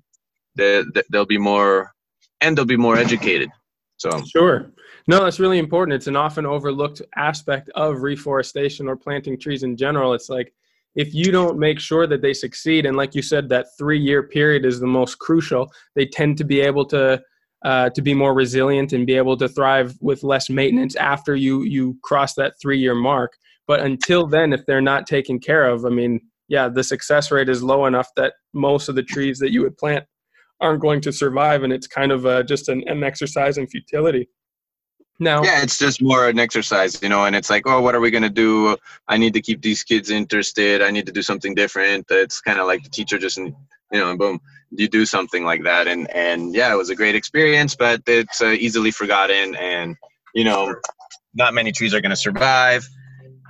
they, they'll be more and they'll be more educated. So. Sure no that's really important. It's an often overlooked aspect of reforestation or planting trees in general. It's like if you don't make sure that they succeed and like you said that three year period is the most crucial they tend to be able to uh, to be more resilient and be able to thrive with less maintenance after you you cross that three year mark. But until then if they're not taken care of i mean yeah the success rate is low enough that most of the trees that you would plant aren't going to survive and it's kind of uh, just an, an exercise in futility no. Yeah, it's just more an exercise, you know, and it's like, oh, what are we going to do? I need to keep these kids interested. I need to do something different. It's kind of like the teacher just, you know, and boom, you do something like that. And, and yeah, it was a great experience, but it's uh, easily forgotten. And, you know, not many trees are going to survive.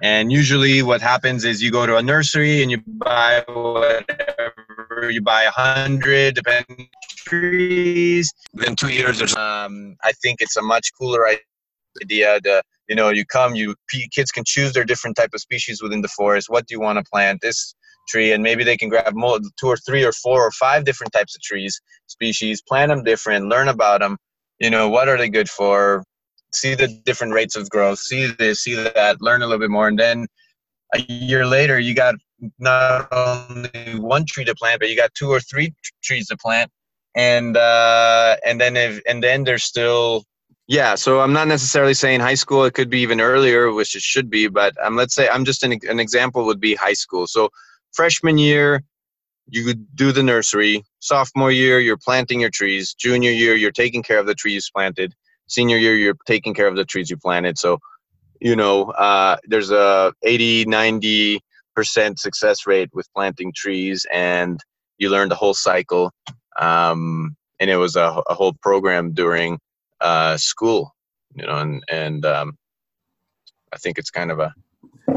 And usually what happens is you go to a nursery and you buy whatever, you buy a hundred, depending trees. Within two years, or um, I think it's a much cooler idea to you know you come you kids can choose their different type of species within the forest. What do you want to plant? This tree and maybe they can grab more, two or three or four or five different types of trees species plant them different learn about them you know what are they good for? See the different rates of growth see this see that learn a little bit more and then a year later you got not only one tree to plant but you got two or three trees to plant. And uh and then if and then there's still yeah, so I'm not necessarily saying high school. It could be even earlier, which it should be. But um, let's say I'm just an, an example would be high school. So freshman year, you do the nursery. Sophomore year, you're planting your trees. Junior year, you're taking care of the trees planted. Senior year, you're taking care of the trees you planted. So, you know, uh, there's a 80, 90 percent success rate with planting trees, and you learn the whole cycle. Um, and it was a, a whole program during uh, school, you know, and and um, I think it's kind of a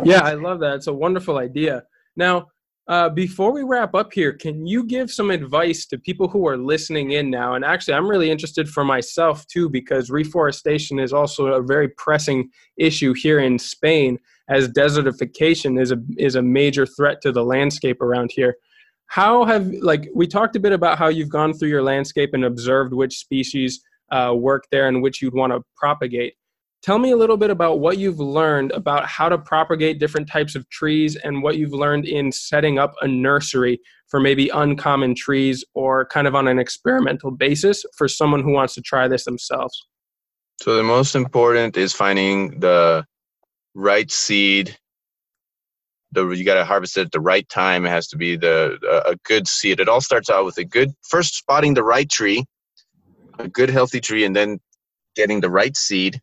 yeah, I love that. It's a wonderful idea. Now, uh, before we wrap up here, can you give some advice to people who are listening in now? And actually, I'm really interested for myself too, because reforestation is also a very pressing issue here in Spain, as desertification is a is a major threat to the landscape around here. How have like we talked a bit about how you've gone through your landscape and observed which species uh, work there in which you'd want to propagate. Tell me a little bit about what you've learned about how to propagate different types of trees and what you've learned in setting up a nursery for maybe uncommon trees or kind of on an experimental basis for someone who wants to try this themselves. So, the most important is finding the right seed the you got to harvest it at the right time. It has to be the a good seed. It all starts out with a good first spotting the right tree, a good healthy tree and then getting the right seed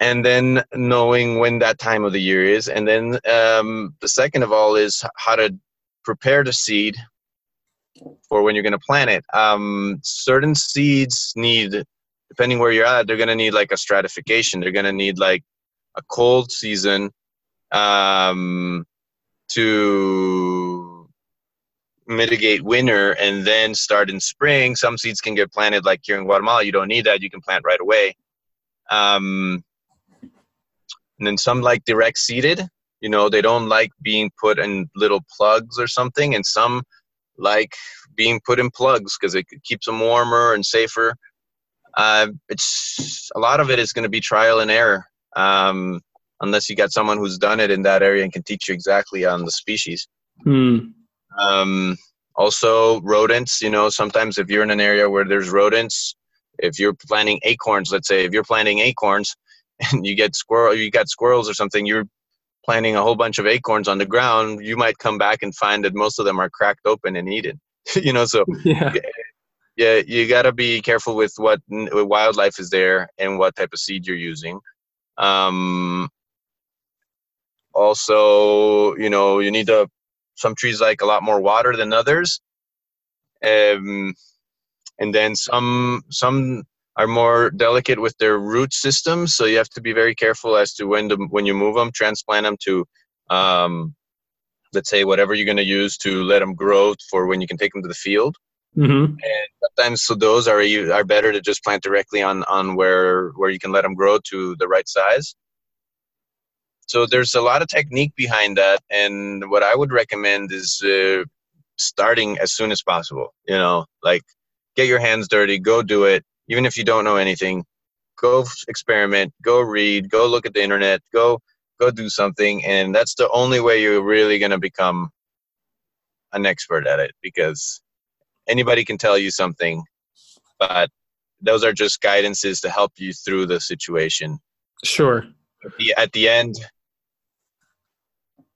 and then knowing when that time of the year is. And then um, the second of all is how to prepare the seed for when you're going to plant it. Um, certain seeds need depending where you're at they're going to need like a stratification. They're going to need like a cold season um, to mitigate winter and then start in spring. Some seeds can get planted like here in Guatemala. You don't need that. You can plant right away. Um, and then some like direct seeded. You know, they don't like being put in little plugs or something. And some like being put in plugs because it keeps them warmer and safer. Uh, it's a lot of it is going to be trial and error, um, unless you got someone who's done it in that area and can teach you exactly on the species. Hmm. Um, also, rodents. You know, sometimes if you're in an area where there's rodents, if you're planting acorns, let's say, if you're planting acorns and you get squirrel, you got squirrels or something, you're planting a whole bunch of acorns on the ground. You might come back and find that most of them are cracked open and eaten. you know, so Yeah. yeah, you got to be careful with what wildlife is there and what type of seed you're using. Um, also, you know, you need to. Some trees like a lot more water than others, um, and then some some are more delicate with their root systems. So you have to be very careful as to when to when you move them, transplant them to, um, let's say whatever you're going to use to let them grow for when you can take them to the field Mm-hmm. And sometimes so those are you are better to just plant directly on on where where you can let them grow to the right size so there's a lot of technique behind that and what i would recommend is uh, starting as soon as possible you know like get your hands dirty go do it even if you don't know anything go experiment go read go look at the internet go go do something and that's the only way you're really going to become an expert at it because anybody can tell you something but those are just guidances to help you through the situation Sure. At the, at the end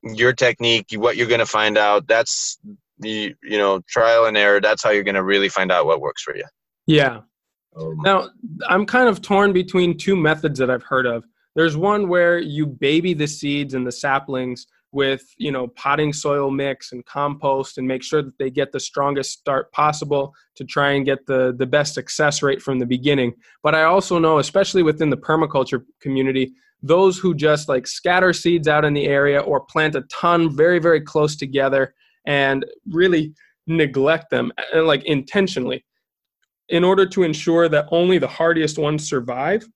your technique what you're going to find out that's you, you know trial and error that's how you're going to really find out what works for you Yeah. um, Now, I'm kind of torn between two methods that I've heard of. There's one where you baby the seeds and the saplings with, you know, potting soil mix and compost and make sure that they get the strongest start possible to try and get the the best success rate from the beginning. But I also know, especially within the permaculture community, those who just like scatter seeds out in the area or plant a ton very very close together and really neglect them and like intentionally in order to ensure that only the hardiest ones survive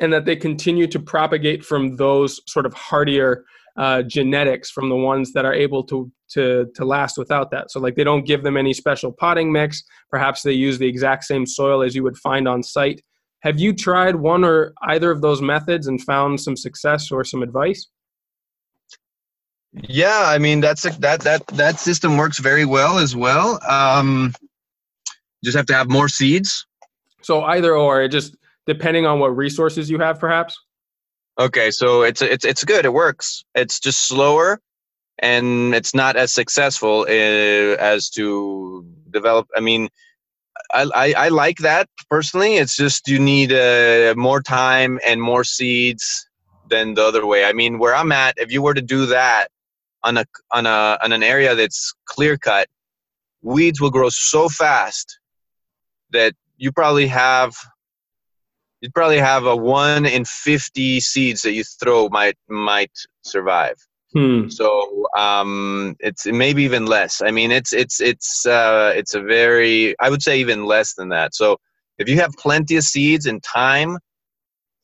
and that they continue to propagate from those sort of hardier uh, genetics from the ones that are able to, to, to last without that. So, like, they don't give them any special potting mix. Perhaps they use the exact same soil as you would find on site. Have you tried one or either of those methods and found some success or some advice? yeah i mean that's a, that that that system works very well as well um just have to have more seeds So, either or, it just depending on what resources you have, perhaps? Okay, so it's it's it's good. It works. It's just slower, and it's not as successful uh, as to develop. I mean, I, I like that personally. It's just you need uh, more time and more seeds than the other way. I mean, where I'm at, if you were to do that on a on a on an area that's clear cut, weeds will grow so fast that you probably have you'd probably have a one in 50 seeds that you throw might might survive Hmm. so um it's maybe even less. I mean it's it's it's uh it's a very i would say even less than that. So if you have plenty of seeds and time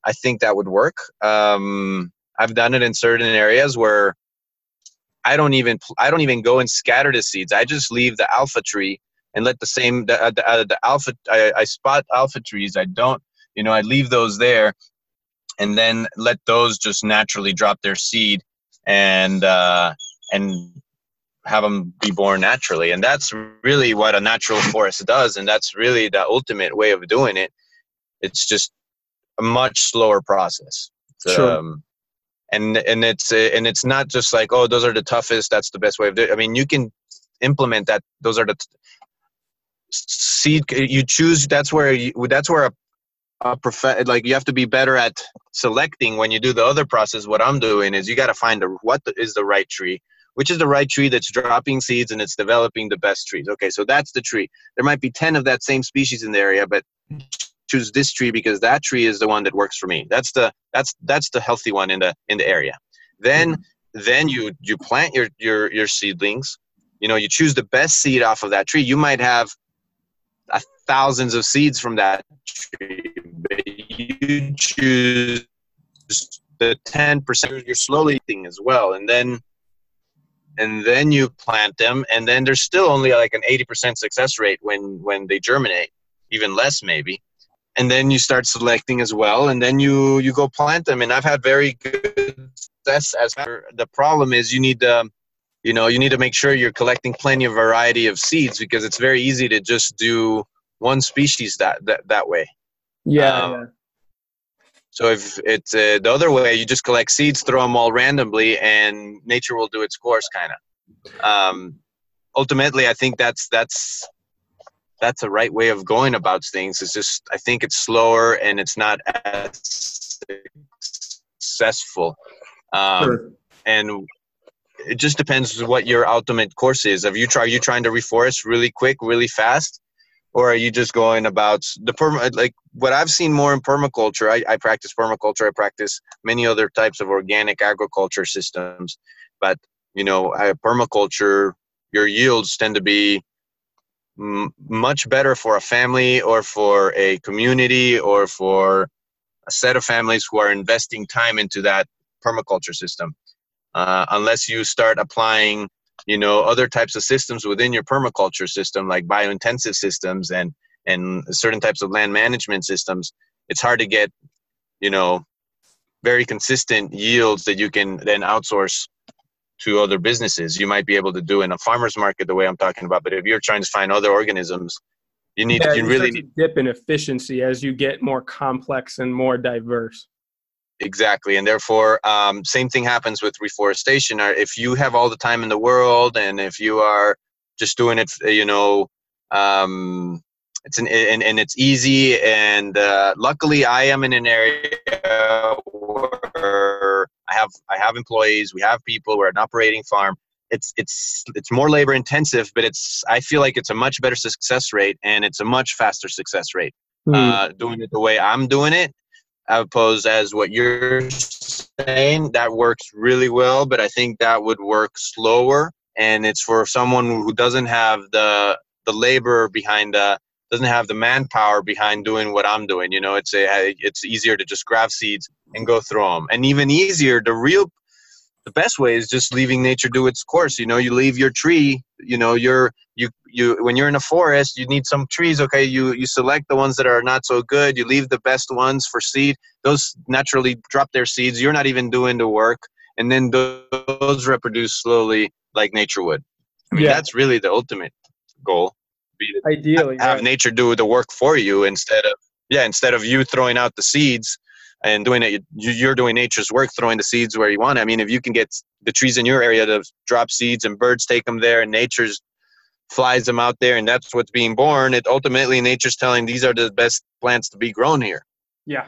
i think that would work. Um i've done it in certain areas where i don't even i don't even go and scatter the seeds. I just leave the alpha tree and let the same the, uh, the, uh, the alpha I, I spot alpha trees. I don't you know i leave those there and then let those just naturally drop their seed and uh, and have them be born naturally. And that's really what a natural forest does and that's really the ultimate way of doing it. It's just a much slower process. Sure. um, and and it's and it's not just like oh those are the toughest that's the best way of doing it i mean you can implement that those are the t- seed you choose that's where you, that's where a, a prof- like you have to be better at selecting when you do the other process. What i'm doing is you got to find the, what the, is the right tree. Which is the right tree that's dropping seeds and it's developing the best trees. Okay so that's the tree. There might be 10 of that same species in the area but choose this tree because that tree is the one that works for me. That's the that's that's the healthy one in the in the area. Then mm-hmm. then you you plant your your your seedlings. You know you choose the best seed off of that tree. You might have thousands of seeds from that tree you choose the 10% you're slowly eating as well and then and then you plant them and then there's still only like an 80% success rate when when they germinate even less maybe and then you start selecting as well and then you you go plant them and i've had very good success as the problem is you need to you know you need to make sure you're collecting plenty of variety of seeds because it's very easy to just do one species that that, that way yeah, um, yeah. So if it's uh, the other way, you just collect seeds, throw them all randomly, and nature will do its course, kind of. Um, ultimately, I think that's that's that's a right way of going about things. It's just I think it's slower and it's not as successful. Um, sure. And it just depends what your ultimate course is. Have you try? Are you trying to reforest really quick, really fast? Or are you just going about the perma like what i've seen more in permaculture I, I practice permaculture i practice many other types of organic agriculture systems. But you know I, permaculture your yields tend to be m- much better for a family or for a community or for a set of families who are investing time into that permaculture system. Uh, unless you start applying you know other types of systems within your permaculture system like biointensive systems and and certain types of land management systems it's hard to get you know very consistent yields that you can then outsource to other businesses. You might be able to do in a farmers market the way i'm talking about but if you're trying to find other organisms you need yeah, you, really need dip in efficiency as you get more complex and more diverse exactly and therefore um, same thing happens with reforestation if you have all the time in the world and if you are just doing it you know um, it's an and, and it's easy and uh, luckily i am in an area where i have i have employees we have people we're an operating farm it's it's it's more labor intensive but it's i feel like it's a much better success rate and it's a much faster success rate mm. uh, doing it the way i'm doing it opposed as what you're saying that works really well but i think that would work slower. And it's for someone who doesn't have the the labor behind the doesn't have the manpower behind doing what i'm doing you know? It's a it's easier to just grab seeds and go throw them and even easier the real the best way is just leaving nature do its course you know you leave your tree you know you're you you when you're in a forest you need some trees okay you you select the ones that are not so good you leave the best ones for seed those naturally drop their seeds you're not even doing the work and then those reproduce slowly like nature would I mean, yeah. that's really the ultimate goal ideally have right. nature do the work for you instead of yeah instead of you throwing out the seeds and doing it you're doing nature's work throwing the seeds where you want. I mean if you can get the trees in your area to drop seeds and birds take them there and nature's flies them out there and that's what's being born it ultimately nature's telling these are the best plants to be grown here. Yeah.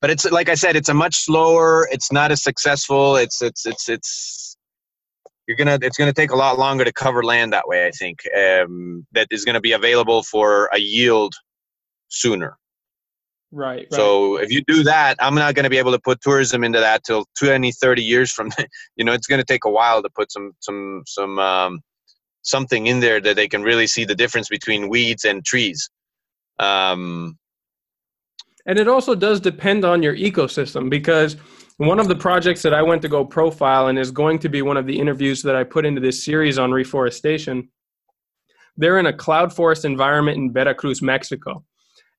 But it's like i said it's a much slower it's not as successful it's it's it's it's you're gonna it's gonna take a lot longer to cover land that way i think um, that is gonna be available for a yield sooner Right, right. So if you do that, I'm not going to be able to put tourism into that till 20, 30 years from. You know, it's going to take a while to put some some some um, something in there that they can really see the difference between weeds and trees. Um, and it also does depend on your ecosystem because one of the projects that I went to go profile and is going to be one of the interviews that I put into this series on reforestation. They're in a cloud forest environment in Veracruz, Mexico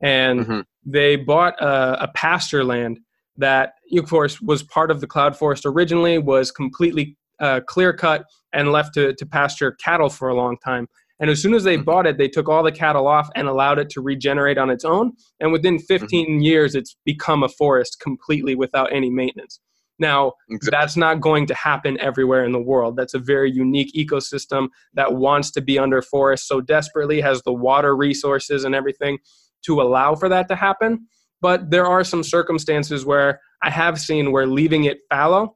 and mm-hmm. they bought a, a, pasture land that, of course, was part of the cloud forest originally, was completely uh, clear cut and left to, to pasture cattle for a long time. And as soon as they mm-hmm. bought it, they took all the cattle off and allowed it to regenerate on its own. And within mm-hmm. 15 mm-hmm. years, it's become a forest completely without any maintenance. Now, exactly. that's not going to happen everywhere in the world. That's a very unique ecosystem that wants to be under forest so desperately, has the water resources and everything to allow for that to happen. But there are some circumstances where I have seen where leaving it fallow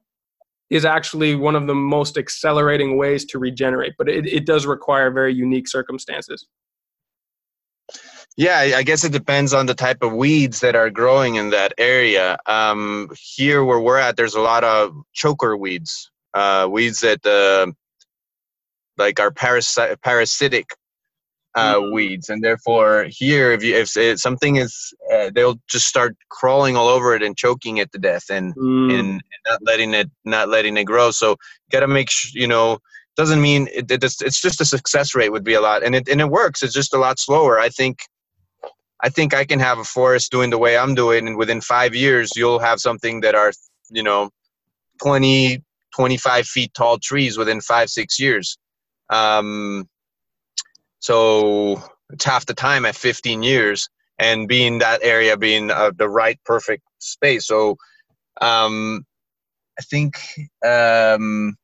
is actually one of the most accelerating ways to regenerate, but it, it does require very unique circumstances. Yeah, I guess it depends on the type of weeds that are growing in that area. Um, here where we're at, there's a lot of choker weeds, uh, weeds that uh, like are parasi- parasitic uh, mm-hmm. weeds, and therefore here, if you if something is, uh, they'll just start crawling all over it and choking it to death, and mm. and not letting it not letting it grow. So got to make sure you know doesn't mean it, it, it's just a success rate would be a lot and it and it works it's just a lot slower i think i think i can have a forest doing the way i'm doing and within five years you'll have something that are you know 20 25 feet tall trees within five six years um, so it's half the time at 15 years and being that area being uh, the right perfect space. So um, i think um,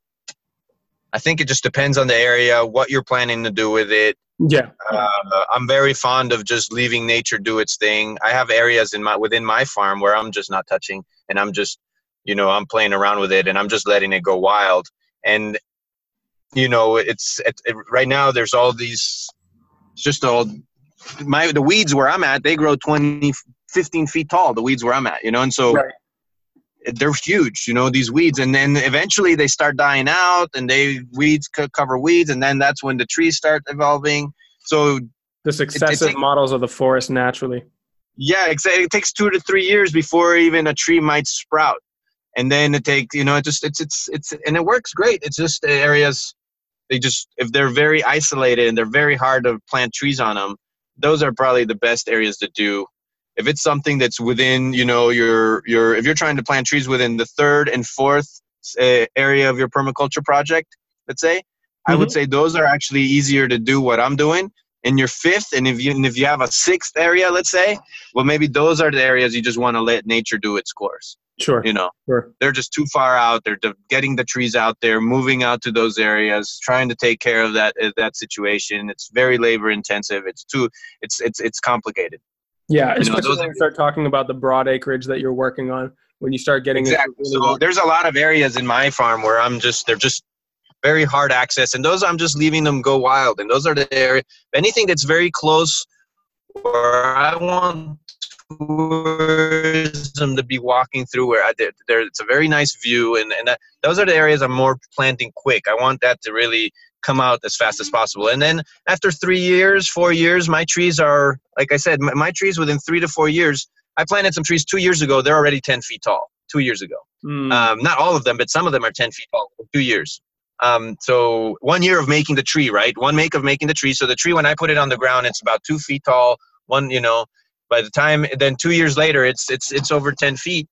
i think it just depends on the area what you're planning to do with it. Yeah. Uh, i'm very fond of just leaving nature do its thing. I have areas in my within my farm where i'm just not touching and i'm just you know i'm playing around with it and i'm just letting it go wild. And you know it's it, it, right now there's all these just all my the weeds where i'm at they grow 20 15 feet tall the weeds where i'm at you know and so right. they're huge you know these weeds and then eventually they start dying out and they weeds cover weeds and then that's when the trees start evolving. So the successive it, models of the forest naturally. Yeah exactly it takes two to three years before even a tree might sprout. And then it takes you know it just it's it's it's and it works great it's just areas they just if they're very isolated and they're very hard to plant trees on them those are probably the best areas to do if it's something that's within you know your your if you're trying to plant trees within the third and fourth uh, area of your permaculture project let's say mm-hmm. i would mm-hmm. say those are actually easier to do what i'm doing in your fifth and if you and if you have a sixth area let's say well maybe those are the areas you just want to let nature do its course Sure. You know, sure. they're just too far out. They're de- getting the trees out there, moving out to those areas, trying to take care of that uh, that situation. It's very labor intensive. It's too. It's it's it's complicated. Yeah, you especially know, when you start talking about the broad acreage that you're working on. When you start getting exactly. Really so there's a lot of areas in my farm where I'm just they're just very hard access, and those I'm just leaving them go wild. And those are the area. Anything that's very close, where I want tourism to be walking through where I did there it's a very nice view and, and that, those are the areas I'm more planting quick. I want that to really come out as fast as possible. And then after three years, four years, my trees are like I said, my, my trees within three to four years. I planted some trees two years ago. They're already ten feet tall. Two years ago, mm. um, not all of them, but some of them are ten feet tall. Two years. Um, so one year of making the tree, right? One make of making the tree. So the tree, when I put it on the ground, it's about two feet tall. One, you know, by the time then two years later it's it's it's over 10 feet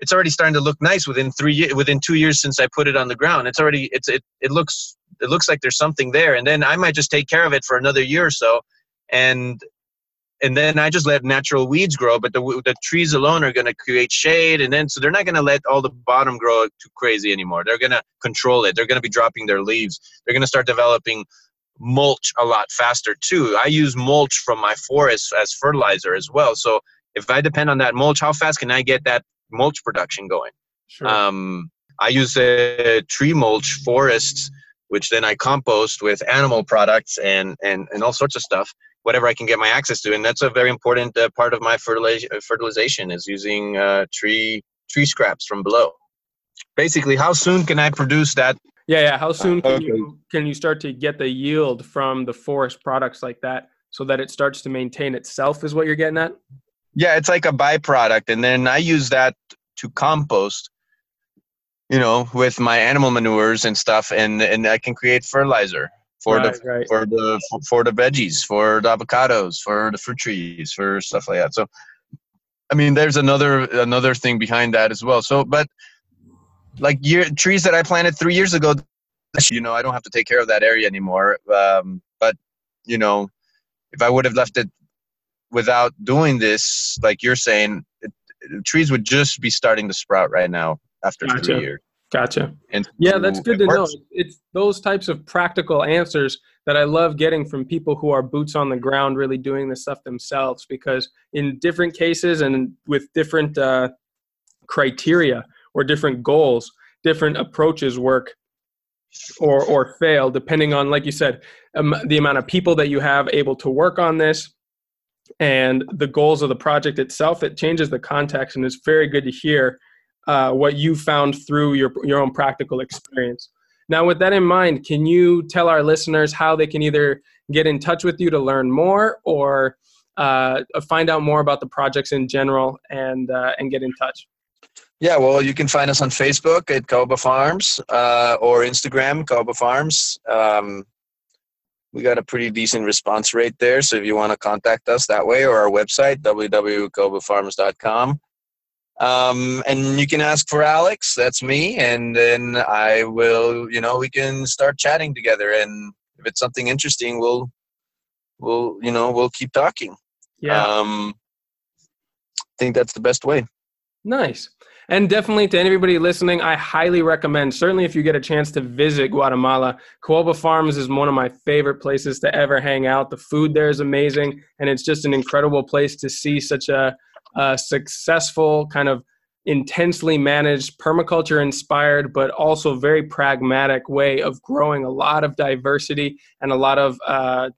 it's already starting to look nice within three within two years since i put it on the ground it's already it's it, it looks it looks like there's something there and then i might just take care of it for another year or so and and then I just let natural weeds grow, but the, the trees alone are going to create shade, and then so they're not going to let all the bottom grow too crazy anymore. They're going to control it. They're going to be dropping their leaves. They're going to start developing mulch a lot faster too. I use mulch from my forest as fertilizer as well. So if I depend on that mulch, how fast can I get that mulch production going? Sure. Um, I use a tree mulch forests, which then I compost with animal products and, and, and all sorts of stuff, whatever I can get my access to. And that's a very important uh, part of my fertilization is using uh, tree tree scraps from below. Basically, how soon can I produce that yeah, yeah. How soon can okay. you can you start to get the yield from the forest products like that so that it starts to maintain itself is what you're getting at? Yeah, it's like a byproduct and then I use that to compost you know with my animal manures and stuff and and I can create fertilizer for right, the right. for the for the veggies, for the avocados, for the fruit trees, for stuff like that. So I mean, there's another another thing behind that as well. So, but like year, trees that I planted three years ago, you know, I don't have to take care of that area anymore. Um, but you know, if I would have left it without doing this, like you're saying, it, trees would just be starting to sprout right now after gotcha. three years. Gotcha. And yeah, that's good to works. know. It's those types of practical answers that I love getting from people who are boots on the ground, really doing this stuff themselves. Because in different cases and with different uh, criteria, or different goals, different approaches work or or fail depending on like you said um, the amount of people that you have able to work on this and the goals of the project itself it changes the context and it's very good to hear uh, what you found through your your own practical experience. Now with that in mind can you tell our listeners how they can either get in touch with you to learn more or uh, find out more about the projects in general and uh, and get in touch Yeah, well, you can find us on Facebook at Caoba Farms uh, or Instagram, Caoba Farms. Um, we got a pretty decent response rate there. So if you want to contact us that way or our website, www.caobafarms.com. Um, and you can ask for Alex, that's me, and then I will, you know, we can start chatting together. And if it's something interesting, we'll, we'll, you know, we'll keep talking. Yeah. Um, I think that's the best way. Nice. And definitely to anybody listening, I highly recommend, certainly if you get a chance to visit Guatemala, Caoba Farms is one of my favorite places to ever hang out. The food there is amazing, and it's just an incredible place to see such a, a successful, kind of intensely managed, permaculture inspired, but also very pragmatic way of growing a lot of diversity and a lot of uh,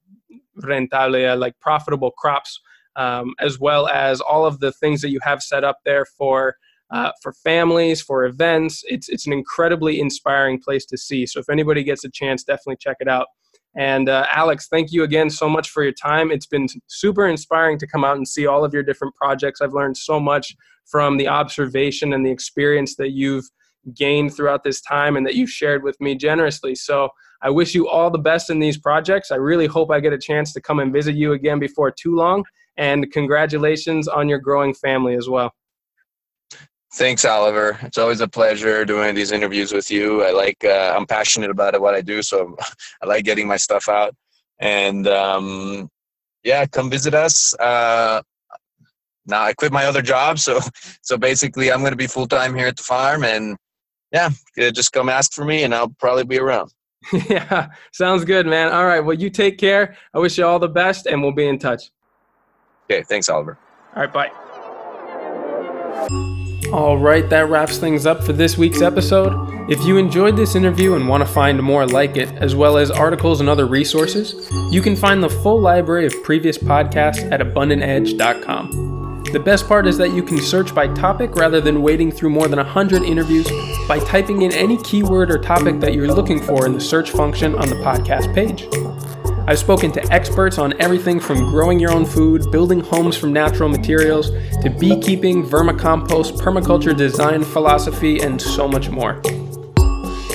rentable, like profitable crops. Um, as well as all of the things that you have set up there for uh, for families, for events. It's it's an incredibly inspiring place to see. So if anybody gets a chance, definitely check it out. And uh, Alex, thank you again so much for your time. It's been super inspiring to come out and see all of your different projects. I've learned so much from the observation and the experience that you've gained throughout this time and that you've shared with me generously. So I wish you all the best in these projects. I really hope I get a chance to come and visit you again before too long. And congratulations on your growing family as well. Thanks, Oliver. It's always a pleasure doing these interviews with you. I like, uh, I'm passionate about what I do, so I like getting my stuff out. And um, yeah, come visit us. Uh, now I quit my other job, so so basically I'm going to be full time here at the farm, and yeah, just come ask for me, and I'll probably be around. yeah, sounds good, man. All right, well, you take care. I wish you all the best, and we'll be in touch. Okay, thanks, Oliver. All right, bye. All right, that wraps things up for this week's episode. If you enjoyed this interview and want to find more like it, as well as articles and other resources, you can find the full library of previous podcasts at abundantedge.com. The best part is that you can search by topic rather than wading through more than 100 interviews by typing in any keyword or topic that you're looking for in the search function on the podcast page. I've spoken to experts on everything from growing your own food, building homes from natural materials, to beekeeping, vermicompost, permaculture design philosophy, and so much more.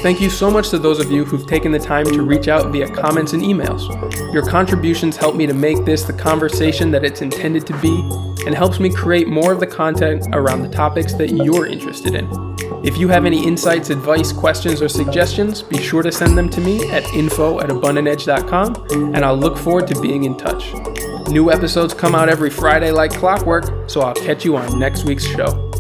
Thank you so much to those of you who've taken the time to reach out via comments and emails. Your contributions help me to make this the conversation that it's intended to be and helps me create more of the content around the topics that you're interested in. If you have any insights, advice, questions, or suggestions, be sure to send them to me at info at abundantedge.com, and I'll look forward to being in touch. New episodes come out every Friday like clockwork, so I'll catch you on next week's show.